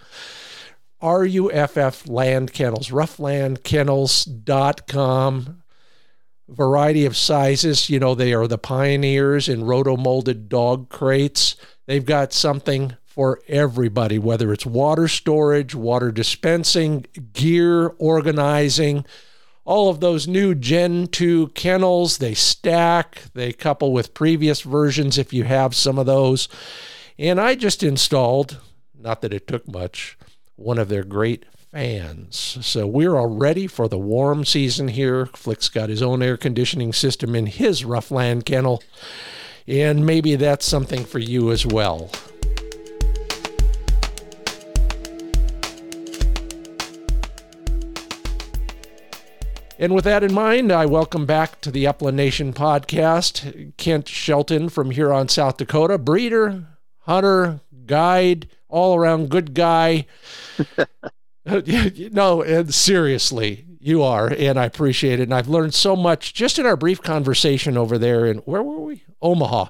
RUFF Land Kennels, rufflandkennels.com variety of sizes. You know, they are the pioneers in roto molded dog crates. They've got something for everybody, whether it's water storage, water dispensing, gear organizing, all of those new Gen 2 kennels. They stack, they couple with previous versions if you have some of those. And I just installed, not that it took much, one of their great fans. So we're all ready for the warm season here. Flick's got his own air conditioning system in his Ruffland kennel, and maybe that's something for you as well. And with that in mind, I welcome back to the Upland Nation podcast Kent Shelton from Huron, South Dakota, breeder, hunter, guide, all around good guy. no, and seriously, you are, and I appreciate it. And I've learned so much just in our brief conversation over there. And where were we? Omaha.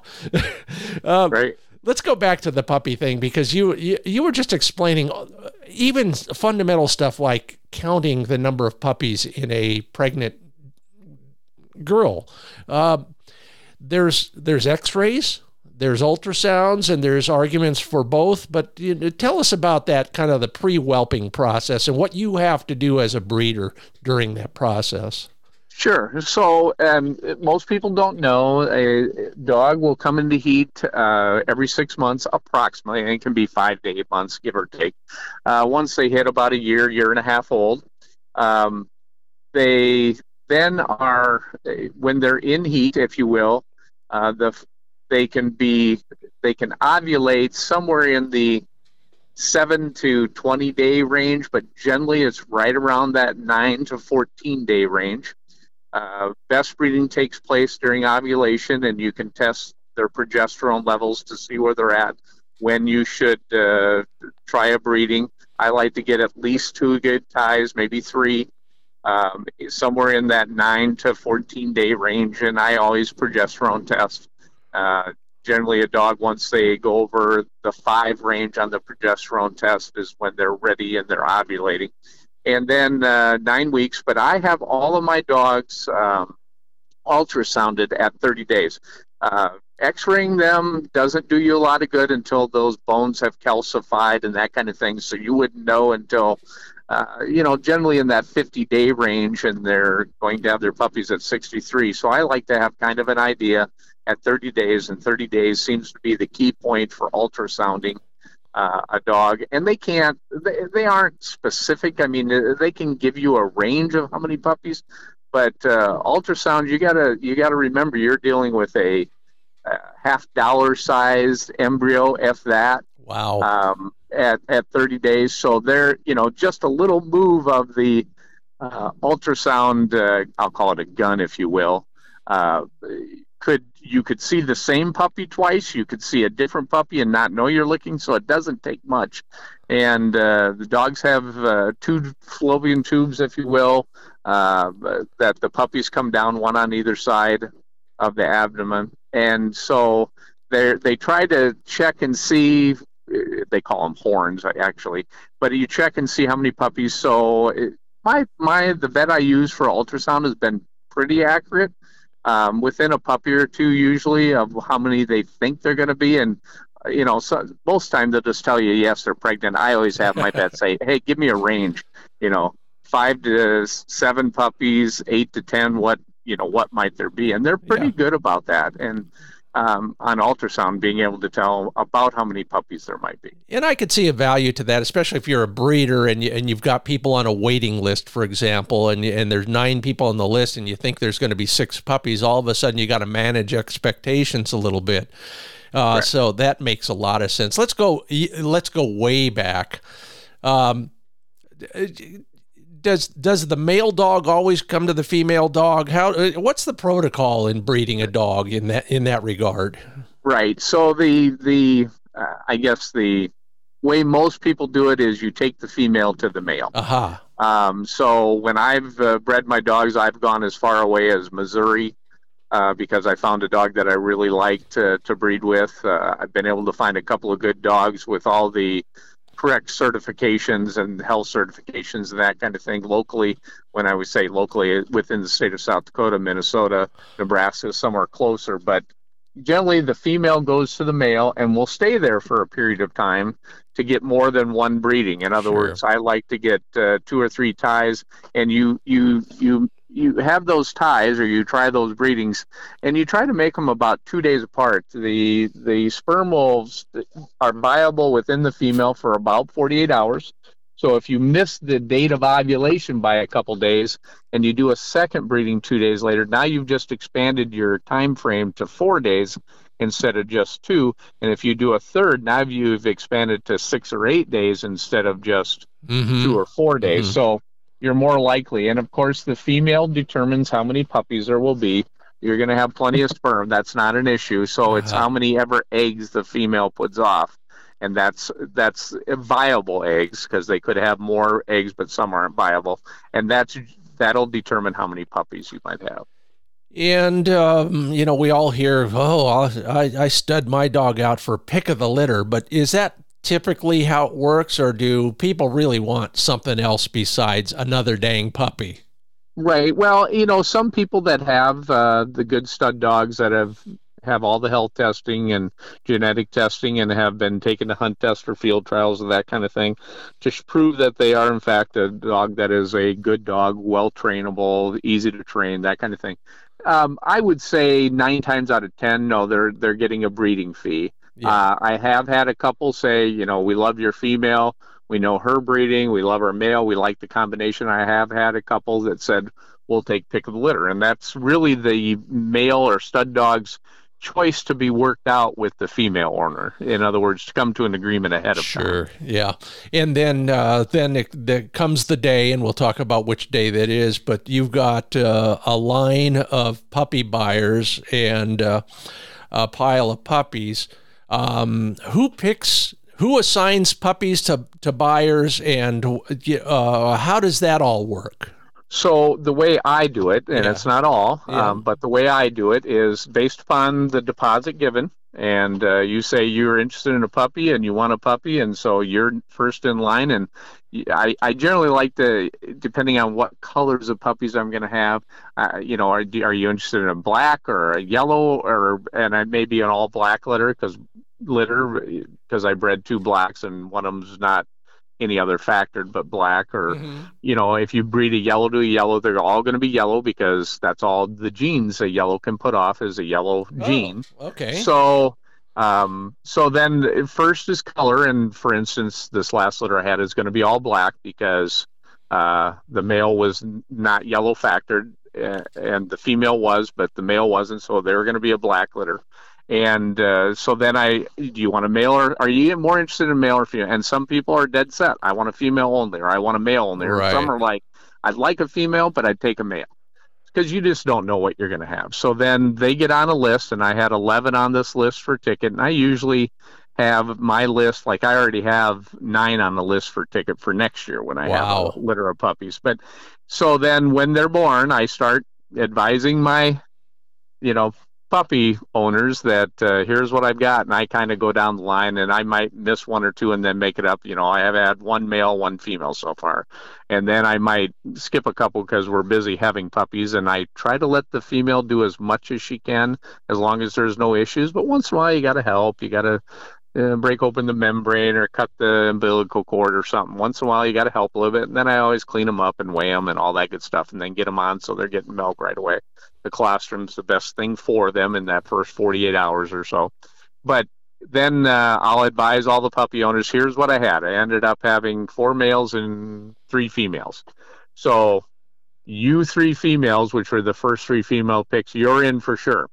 um, right. Let's go back to the puppy thing because you, you you were just explaining even fundamental stuff like counting the number of puppies in a pregnant girl. Uh, there's there's X-rays there's ultrasounds and there's arguments for both. But you know, tell us about that kind of the pre whelping process and what you have to do as a breeder during that process. Sure. So um, most people don't know a dog will come into heat uh, every six months, approximately, and it can be five to eight months, give or take. Uh, once they hit about a year, year and a half old, um, they then are when they're in heat, if you will. Uh, the they can be they can ovulate somewhere in the 7 to 20 day range but generally it's right around that 9 to 14 day range. Uh, best breeding takes place during ovulation and you can test their progesterone levels to see where they're at when you should uh, try a breeding. I like to get at least two good ties maybe three um, somewhere in that 9 to 14 day range and i always progesterone test uh, generally, a dog, once they go over the five range on the progesterone test, is when they're ready and they're ovulating. And then uh, nine weeks, but I have all of my dogs um, ultrasounded at 30 days. Uh, X-raying them doesn't do you a lot of good until those bones have calcified and that kind of thing. So you wouldn't know until, uh, you know, generally in that 50-day range, and they're going to have their puppies at 63. So I like to have kind of an idea at 30 days, and 30 days seems to be the key point for ultrasounding uh, a dog. And they can't, they, they aren't specific. I mean, they can give you a range of how many puppies, but uh, ultrasound, you gotta you gotta remember you're dealing with a, a half dollar sized embryo, if that. Wow. Um, at at 30 days, so they're you know just a little move of the uh, ultrasound. Uh, I'll call it a gun, if you will. Uh, could you could see the same puppy twice you could see a different puppy and not know you're looking so it doesn't take much. And uh, the dogs have uh, two fallopian tubes if you will uh, that the puppies come down one on either side of the abdomen. And so they they try to check and see they call them horns actually but you check and see how many puppies. So it, my my the vet i use for ultrasound has been pretty accurate um, within a puppy or two usually of how many they think they're going to be. And you know so most time they'll just tell you yes they're pregnant. I always have my vet say hey give me a range. You know five to seven puppies eight to ten what you know what might there be? And they're pretty yeah. good about that. And um, on ultrasound being able to tell about how many puppies there might be. And I could see a value to that, especially if you're a breeder and you, and you've got people on a waiting list, for example, and and there's nine people on the list, and you think there's going to be six puppies. All of a sudden, you got to manage expectations a little bit. Uh, so that makes a lot of sense. Let's go. Let's go way back. Um, does does the male dog always come to the female dog? How uh, what's the protocol in breeding a dog in that in that regard? Right. So the the uh, I guess the way most people do it is you take the female to the male. Aha. Uh-huh. Um, so when I've uh, bred my dogs, I've gone as far away as Missouri uh, because I found a dog that I really liked to, to breed with. Uh, I've been able to find a couple of good dogs with all the correct certifications and health certifications and that kind of thing locally. When I would say locally, within the state of South Dakota, Minnesota, Nebraska, somewhere closer. But generally, the female goes to the male and will stay there for a period of time to get more than one breeding. In other sure. words, I like to get uh, two or three ties, and you you you you have those ties or you try those breedings and you try to make them about two days apart the the sperm wolves are viable within the female for about 48 hours so if you miss the date of ovulation by a couple days and you do a second breeding two days later now you've just expanded your time frame to four days instead of just two and if you do a third now you've expanded to six or eight days instead of just mm-hmm. two or four days mm-hmm. so you're more likely. And of course, the female determines how many puppies there will be. You're going to have plenty of sperm. That's not an issue. So uh-huh. it's how many ever eggs the female puts off. And that's that's viable eggs because they could have more eggs, but some aren't viable, and that's that'll determine how many puppies you might have. And um, you know, we all hear, "Oh, I, I stud my dog out for pick of the litter," but is that typically how it works, or do people really want something else besides another dang puppy? Right. Well, you know, some people that have uh, the good stud dogs that have have all the health testing and genetic testing and have been taken to hunt test for field trials and that kind of thing to prove that they are in fact a dog that is a good dog, well trainable, easy to train, that kind of thing. Um, I would say nine times out of ten, no, they're they're getting a breeding fee. Yeah. Uh, I have had a couple say, you know, we love your female. We know her breeding. We love her male. We like the combination. I have had a couple that said, we'll take pick of the litter. And that's really the male or stud dog's choice to be worked out with the female owner. In other words, to come to an agreement ahead of sure, time. Sure, yeah. And then uh, then it, there comes the day, and we'll talk about which day that is. But you've got uh, a line of puppy buyers and uh, a pile of puppies um, who picks, who assigns puppies to, to buyers, and uh, how does that all work? So the way I do it, and yeah. it's not all, yeah. um, but the way I do it is based upon the deposit given. And uh, you say you're interested in a puppy and you want a puppy, and so you're first in line. And I, I generally like to, depending on what colors of puppies I'm going to have, uh, you know, are, are you interested in a black or a yellow, or and I may be an all black litter because litter because I bred two blacks and one of them's not any other factored but black or mm-hmm. you know if you breed a yellow to a yellow they're all going to be yellow because that's all the genes a yellow can put off is a yellow oh, gene. okay. So um so then first is color and for instance this last litter i had is going to be all black because uh the male was not yellow factored and the female was but the male wasn't so they were going to be a black litter and uh, so then I, do you want a male or are you more interested in male or female? And some people are dead set. I want a female only, or I want a male only. Or some are like, I'd like a female, but I'd take a male because you just don't know what you're going to have. So then they get on a list, and I had 11 on this list for ticket, and I usually have my list like I already have nine on the list for ticket for next year when I wow. have a litter of puppies. But so then when they're born, I start advising my you know puppy owners that uh, here's what I've got, and I kind of go down the line, and I might miss one or two and then make it up. You know, I have had one male, one female so far, and then I might skip a couple because we're busy having puppies, and I try to let the female do as much as she can as long as there's no issues. But once in a while, you got to help. You got to uh, break open the membrane or cut the umbilical cord or something. Once in a while, you got to help a little bit, and then I always clean them up and weigh them and all that good stuff, and then get them on so they're getting milk right away. The colostrum,'s the best thing for them in that first 48 hours or so. But then uh, I'll advise all the puppy owners here's what I had. I ended up having four males and three females. So, you three females, which were the first three female picks, you're in for sure.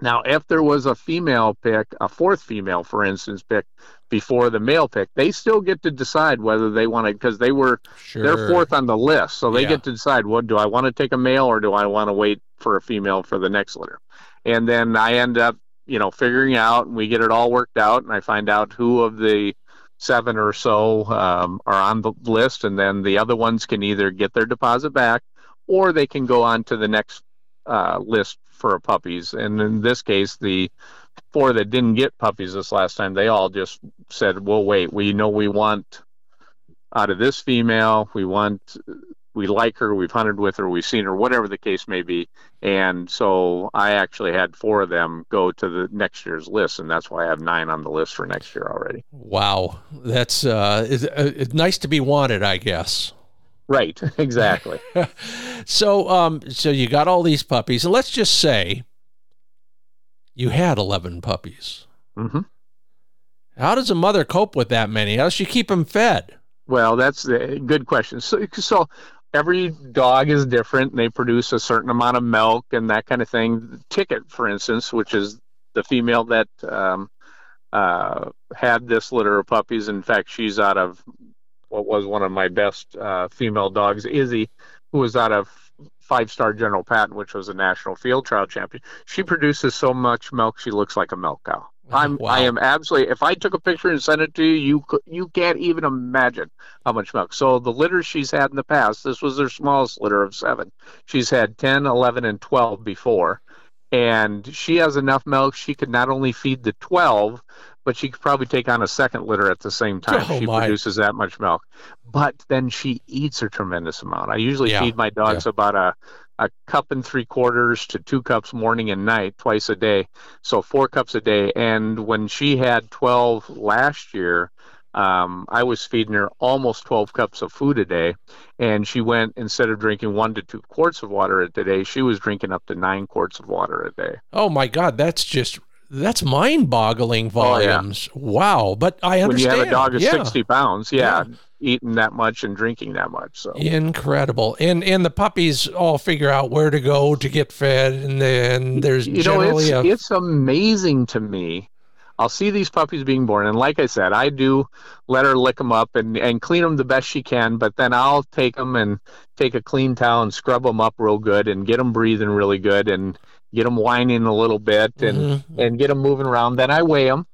Now, if there was a female pick, a fourth female, for instance, pick before the male pick, they still get to decide whether they want to, because they were sure. they're fourth on the list, so they yeah. get to decide what do I want to take a male or do I want to wait for a female for the next litter, and then I end up, you know, figuring out, and we get it all worked out, and I find out who of the seven or so um, are on the list, and then the other ones can either get their deposit back or they can go on to the next uh, list for puppies. And in this case, the four that didn't get puppies this last time, they all just said, "Well, wait. We know we want out of this female. We want." We like her, we've hunted with her, we've seen her, whatever the case may be. And so I actually had four of them go to the next year's list, and that's why I have nine on the list for next year already. Wow. That's uh, it's, uh, it's nice to be wanted, I guess. Right, exactly. so, um, so you got all these puppies, and let's just say you had eleven puppies. Mm-hmm. How does a mother cope with that many? How does she keep them fed? Well, that's a good question. So, so every dog is different. They produce a certain amount of milk and that kind of thing. Ticket, for instance, which is the female that um, uh, had this litter of puppies. In fact, she's out of what was one of my best uh, female dogs, Izzy, who was out of Five Star General Patton, which was a national field trial champion. She produces so much milk, she looks like a milk cow. I'm wow. I am absolutely. If I took a picture and sent it to you, you you can't even imagine how much milk. So the litters she's had in the past, this was her smallest litter of seven. She's had 10, 11, and 12 before, and she has enough milk. She could not only feed the 12, but she could probably take on a second litter at the same time. Oh, she my. produces that much milk. But then she eats a tremendous amount. I usually yeah. feed my dogs yeah. about a, a cup and three quarters to two cups morning and night, twice a day. So four cups a day. And when she had 12 last year, um, I was feeding her almost 12 cups of food a day. And she went, instead of drinking one to two quarts of water a day, she was drinking up to nine quarts of water a day. Oh my God, that's just that's mind-boggling volumes. Oh, yeah. Wow! But I understand. When you have a dog of yeah. sixty pounds, yeah, yeah, eating that much and drinking that much. So incredible. And and the puppies all figure out where to go to get fed, and then there's you know it's a... it's amazing to me. I'll see these puppies being born, and like I said, I do let her lick them up and, and clean them the best she can. But then I'll take them and take a clean towel and scrub them up real good and get them breathing really good and get them whining a little bit and mm-hmm. and get them moving around. Then I weigh them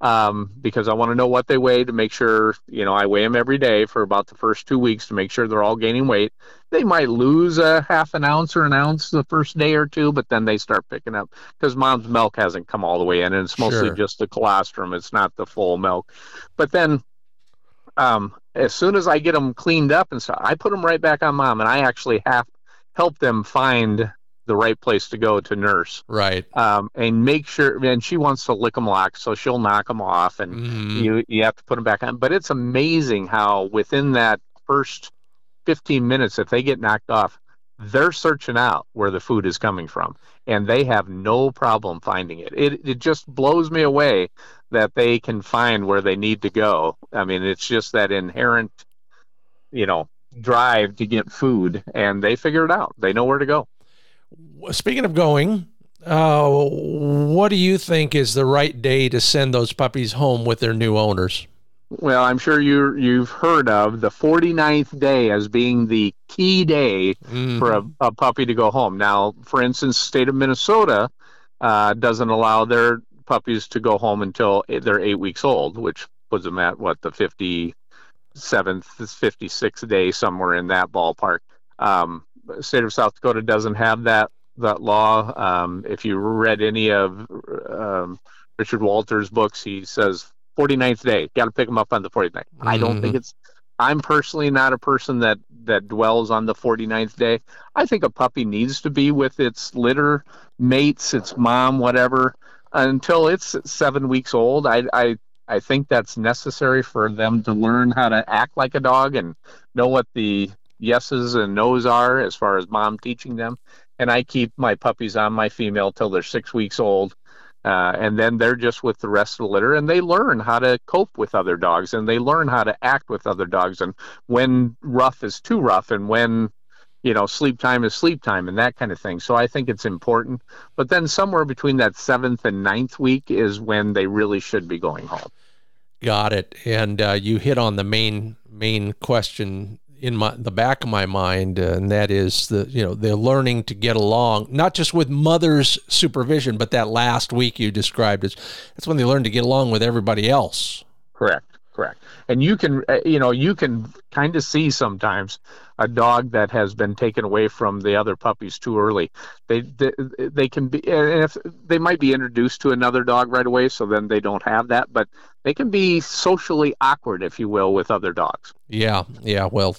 um, because I want to know what they weigh to make sure you know I weigh them every day for about the first two weeks to make sure they're all gaining weight. They might lose a half an ounce or an ounce the first day or two, but then they start picking up because mom's milk hasn't come all the way in, and it's mostly sure. just the colostrum. It's not the full milk. But then um, as soon as I get them cleaned up and stuff, I put them right back on mom, and I actually have help them find the right place to go to nurse. Right. Um, and make sure, and she wants to lick them lock, so she'll knock them off, and mm. you you have to put them back on. But it's amazing how within that first 15 minutes, if they get knocked off, they're searching out where the food is coming from, and they have no problem finding it. It it just blows me away that they can find where they need to go. I mean, it's just that inherent, you know, drive to get food, and they figure it out. They know where to go. Speaking of going, uh, what do you think is the right day to send those puppies home with their new owners? Well, I'm sure you you've heard of the 49th day as being the key day mm-hmm. for a, a, puppy to go home. Now, for instance, state of Minnesota uh, doesn't allow their puppies to go home until they're eight weeks old, which puts them at what the 57th, 56th day, somewhere in that ballpark. Um, state of South Dakota doesn't have that that law. Um, if you read any of um, Richard Wolters' books, he says 49th day, got to pick them up on the 49th. Mm-hmm. I don't think mm-hmm. it's. I'm personally not a person that that dwells on the 49th day. I think a puppy needs to be with its litter mates, its mom, whatever, until it's seven weeks old. I I I think that's necessary for them to learn how to act like a dog and know what the yeses and nos are as far as mom teaching them. and I keep my puppies on my female till they're six weeks old. Uh, and then they're just with the rest of the litter and they learn how to cope with other dogs and they learn how to act with other dogs and when rough is too rough and when you know sleep time is sleep time and that kind of thing so i think it's important but then somewhere between that seventh and ninth week is when they really should be going home got it and uh, you hit on the main main question in my the back of my mind, uh, and that is the you know they're learning to get along, not just with mother's supervision, but that last week you described as that's when they learn to get along with everybody else. Correct, correct. And you can uh, you know you can kind of see sometimes a dog that has been taken away from the other puppies too early. They they, they can be and if they might be introduced to another dog right away, so then they don't have that, but they can be socially awkward, if you will, with other dogs. Yeah, yeah. Well,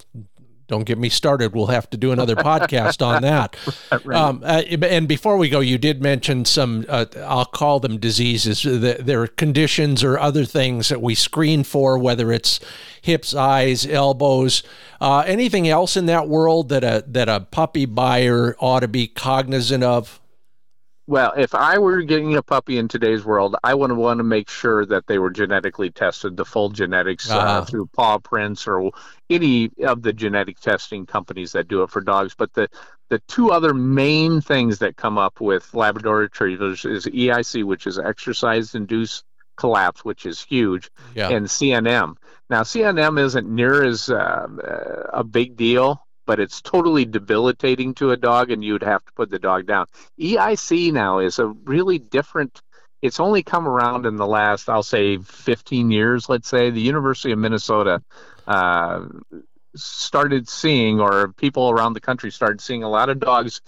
don't get me started. We'll have to do another podcast on that. right. um, uh, and before we go, you did mention some, uh, I'll call them diseases. There are conditions or other things that we screen for, whether it's hips, eyes, elbows, uh, anything else in that world that a, that a puppy buyer ought to be cognizant of? Well, if I were getting a puppy in today's world, I would want to make sure that they were genetically tested, the full genetics uh, uh-huh. through paw prints or any of the genetic testing companies that do it for dogs. But the the two other main things that come up with Labrador Retrievers is EIC, which is exercise-induced collapse, which is huge, yeah. and CNM. Now, CNM isn't near as uh, a big deal but it's totally debilitating to a dog and you'd have to put the dog down. EIC now is a really different it's only come around in the last I'll say 15 years, let's say. The University of Minnesota uh, started seeing or people around the country started seeing a lot of dogs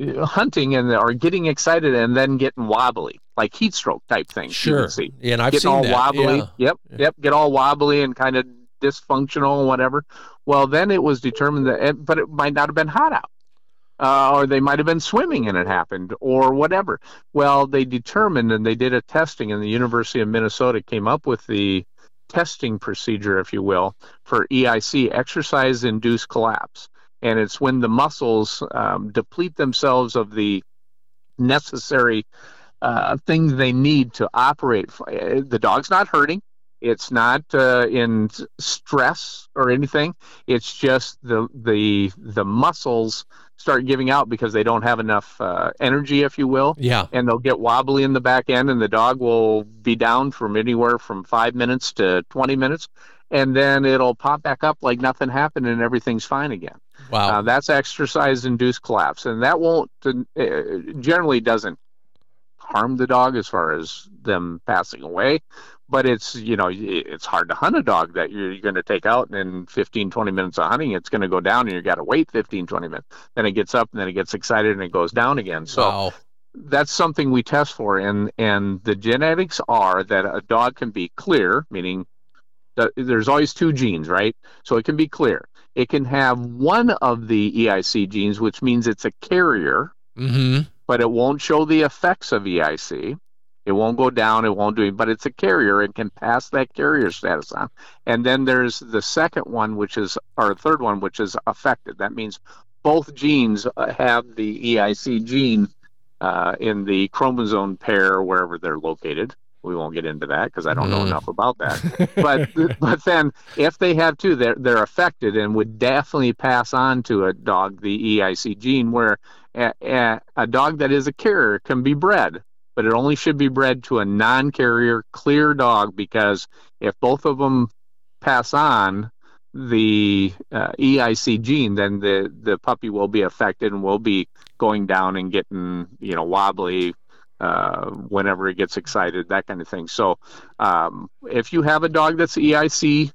uh, hunting and are getting excited and then getting wobbly, like heat stroke type things. Sure. Yeah, and I've getting seen all that. wobbly. Yeah. Yep. Yep. Get all wobbly and kind of dysfunctional and whatever. Well, then it was determined that, but it might not have been hot out. Uh, or they might have been swimming and it happened, or whatever. Well, they determined and they did a testing, and the University of Minnesota came up with the testing procedure, if you will, for EIC, exercise induced collapse. And it's when the muscles um, deplete themselves of the necessary uh, things they need to operate. The dog's not hurting, it's not uh, in stress or anything. It's just the the the muscles start giving out because they don't have enough uh, energy, if you will. Yeah. And they'll get wobbly in the back end, and the dog will be down from anywhere from five minutes to 20 minutes, and then it'll pop back up like nothing happened, and everything's fine again. Wow. Uh, that's exercise-induced collapse, and that won't uh, generally doesn't harm the dog as far as them passing away but it's you know it's hard to hunt a dog that you're going to take out and in 15 20 minutes of hunting. It's going to go down and you got to wait 15 20 minutes. Then it gets up and then it gets excited and it goes down again. So wow. that's something we test for and and the genetics are that a dog can be clear meaning there's always two genes right? So it can be clear. It can have one of the eic genes which means it's a carrier mm-hmm. but it won't show the effects of eic it won't go down. It won't do it, but it's a carrier. It can pass that carrier status on. And then there's the second one, which is, or third one, which is affected. That means both genes uh, have the EIC gene uh, in the chromosome pair wherever they're located. We won't get into that because I don't know mm. enough about that. but but then if they have two, they're they're affected and would definitely pass on to a dog the EIC gene. Where a, a, a dog that is a carrier can be bred but it only should be bred to a non-carrier clear dog because if both of them pass on the uh, EIC gene, then the the puppy will be affected and will be going down and getting you know wobbly uh, whenever it gets excited, that kind of thing. So um, if you have a dog that's EIC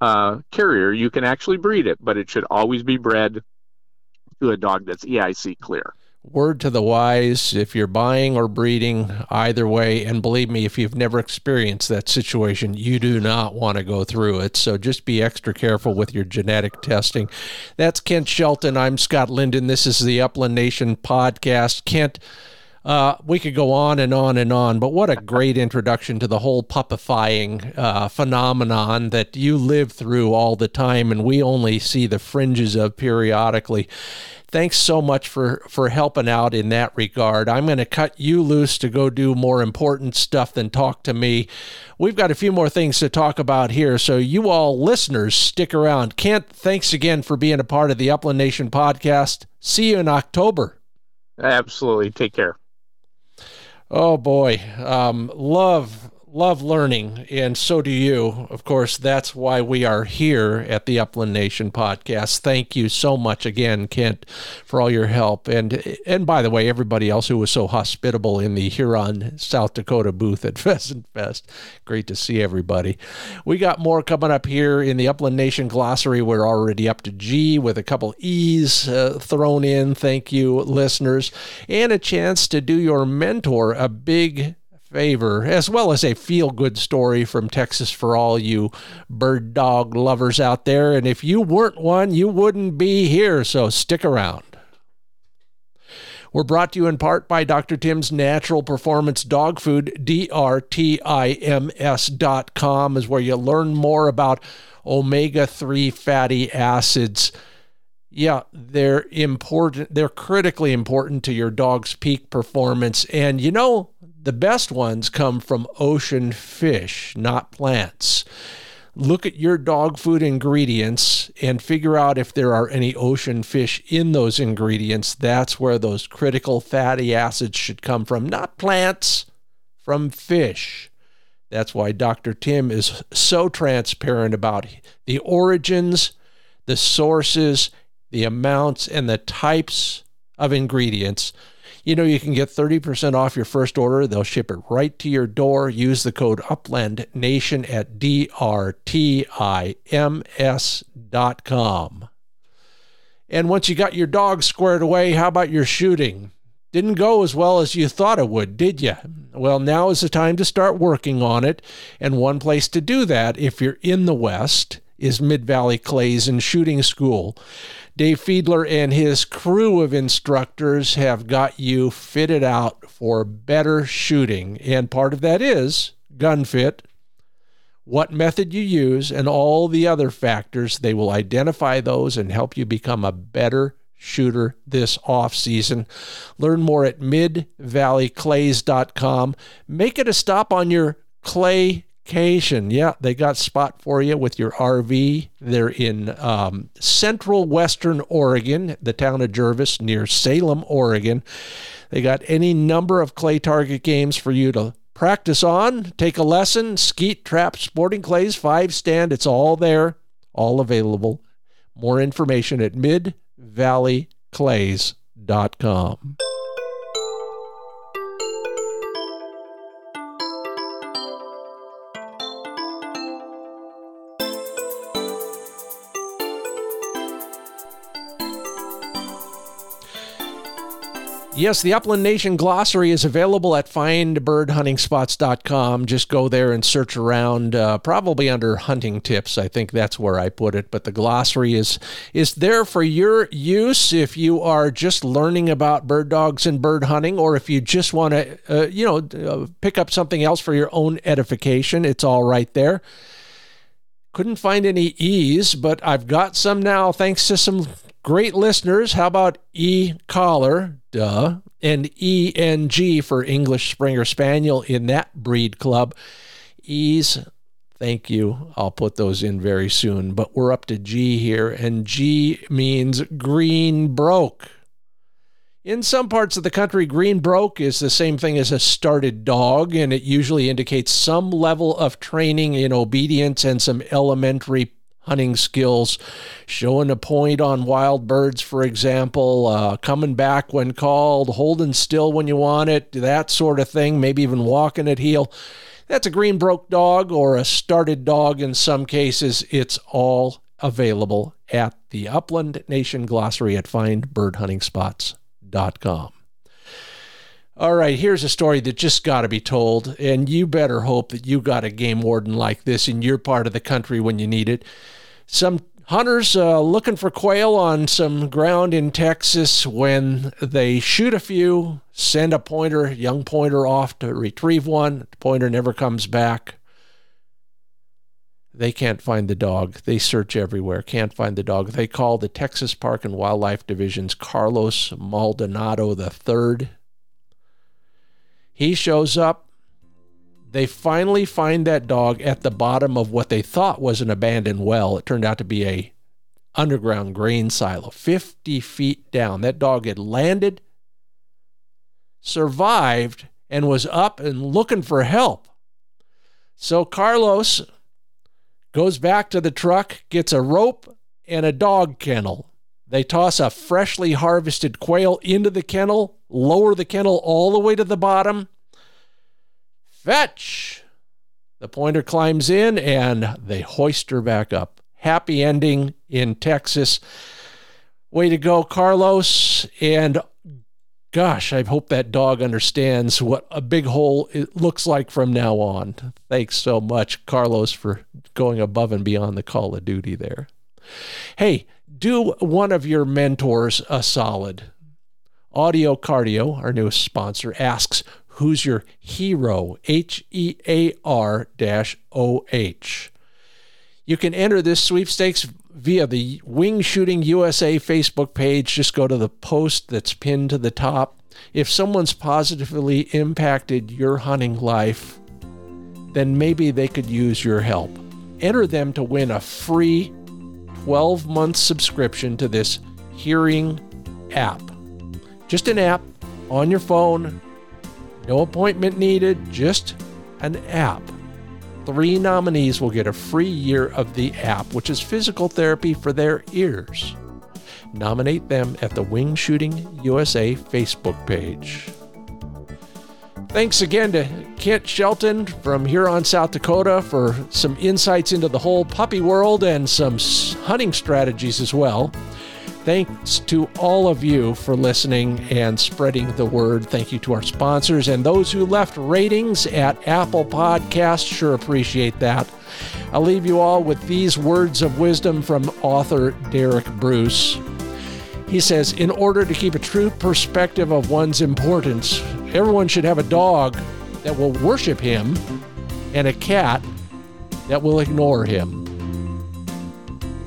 uh, carrier, you can actually breed it, but it should always be bred to a dog that's EIC clear word to the wise if you're buying or breeding either way. And believe me if you've never experienced that situation you do not want to go through it. So just be extra careful with your genetic testing. That's kent shelton. I'm scott linden. This is the upland nation podcast. Kent uh, we could go on and on and on, but what a great introduction to the whole puppifying uh, phenomenon that you live through all the time, and we only see the fringes of periodically. Thanks so much for for helping out in that regard. I'm going to cut you loose to go do more important stuff than talk to me. We've got a few more things to talk about here, so you all listeners stick around. Kent, thanks again for being a part of the Upland Nation podcast. See you in October. Absolutely. Take care. Oh boy, um, love love learning, and so do you. Of course, that's why we are here at the Upland Nation podcast. Thank you so much again, Kent, for all your help. And and by the way, everybody else who was so hospitable in the Huron, South Dakota booth at Pheasant Fest. Great to see everybody. We got more coming up here in the Upland Nation glossary. We're already up to G with a couple E's uh, thrown in. Thank you, listeners, and a chance to do your mentor a big favor, as well as a feel good story from Texas for all you bird dog lovers out there. And if you weren't one, you wouldn't be here, so stick around. We're brought to you in part by Dr. Tim's Natural Performance Dog Food, DRTIMS.com, is where you learn more about omega 3 fatty acids. Yeah, they're important. They're critically important to your dog's peak performance. And you know, the best ones come from ocean fish, not plants. Look at your dog food ingredients and figure out if there are any ocean fish in those ingredients. That's where those critical fatty acids should come from, not plants, from fish. That's why Dr. Tim is so transparent about the origins, the sources, the amounts, and the types of ingredients you know, you can get 30% off your first order. They'll ship it right to your door. Use the code Upland Nation at DRTIMS.com. And once you got your dog squared away, how about your shooting? Didn't go as well as you thought it would, did you? Well, now is the time to start working on it. And one place to do that, if you're in the West, is Mid Valley Clays and Shooting School. Dave Fiedler and his crew of instructors have got you fitted out for better shooting. And part of that is gun fit, what method you use, and all the other factors. They will identify those and help you become a better shooter this off season. Learn more at midvalleyclays.com. Make it a stop on your clay vacation. Yeah, they got spot for you with your RV. They're in um, central western Oregon, the town of Jervis, near Salem, Oregon. They got any number of clay target games for you to practice on, take a lesson, skeet, trap, sporting clays, five stand. It's all there, all available. More information at midvalleyclays.com. Yes, the Upland Nation glossary is available at findbirdhuntingspots.com. Just go there and search around, uh, probably under hunting tips. I think that's where I put it. But the glossary is is there for your use if you are just learning about bird dogs and bird hunting, or if you just want to, uh, you know, uh, pick up something else for your own edification. It's all right there. Couldn't find any E's, but I've got some now thanks to some great listeners. How about E Collar? Duh. And ENG for English Springer Spaniel in that breed club. E's, thank you. I'll put those in very soon. But we're up to G here, and G means green broke. In some parts of the country, green broke is the same thing as a started dog, and it usually indicates some level of training in obedience and some elementary hunting skills, showing a point on wild birds, for example, uh, coming back when called, holding still when you want it, that sort of thing, maybe even walking at heel. That's a green broke dog or a started dog in some cases. It's all available at the Upland Nation Glossary at findbirdhuntingspots.com. All right, here's a story that just got to be told, and you better hope that you got a game warden like this in your part of the country when you need it. Some hunters uh, looking for quail on some ground in Texas when they shoot a few, send a pointer, young pointer off to retrieve one. The pointer never comes back. They can't find the dog. They search everywhere, can't find the dog. They call the Texas Park and Wildlife Division's Carlos Maldonado III. He shows up. They finally find that dog at the bottom of what they thought was an abandoned well. It turned out to be a underground grain silo, 50 feet down. That dog had landed, survived, and was up and looking for help. So Carlos goes back to the truck, gets a rope and a dog kennel. They toss a freshly harvested quail into the kennel, lower the kennel all the way to the bottom. Fetch! The pointer climbs in and they hoist her back up. Happy ending in Texas. Way to go, Carlos. And gosh, I hope that dog understands what a big hole it looks like from now on. Thanks so much, Carlos, for going above and beyond the call of duty there. Hey, do one of your mentors a solid. Audio Cardio, our newest sponsor, asks, Who's your hero? H E A R O H. You can enter this sweepstakes via the Wing Shooting USA Facebook page. Just go to the post that's pinned to the top. If someone's positively impacted your hunting life, then maybe they could use your help. Enter them to win a free 12 month subscription to this hearing app. Just an app on your phone, no appointment needed, just an app three nominees will get a free year of the app, which is physical therapy for their ears. Nominate them at the Wing Shooting USA Facebook page. Thanks again to Kent Shelton from Huron, South Dakota for some insights into the whole puppy world and some hunting strategies as well. Thanks to all of you for listening and spreading the word. Thank you to our sponsors and those who left ratings at Apple Podcasts. Sure appreciate that. I'll leave you all with these words of wisdom from author Dereke Bruce. He says, In order to keep a true perspective of one's importance, everyone should have a dog that will worship him and a cat that will ignore him.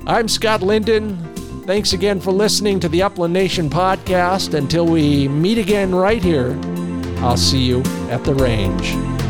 I'm Scott Linden. Thanks again for listening to the Upland Nation podcast. Until we meet again right here, I'll see you at the range.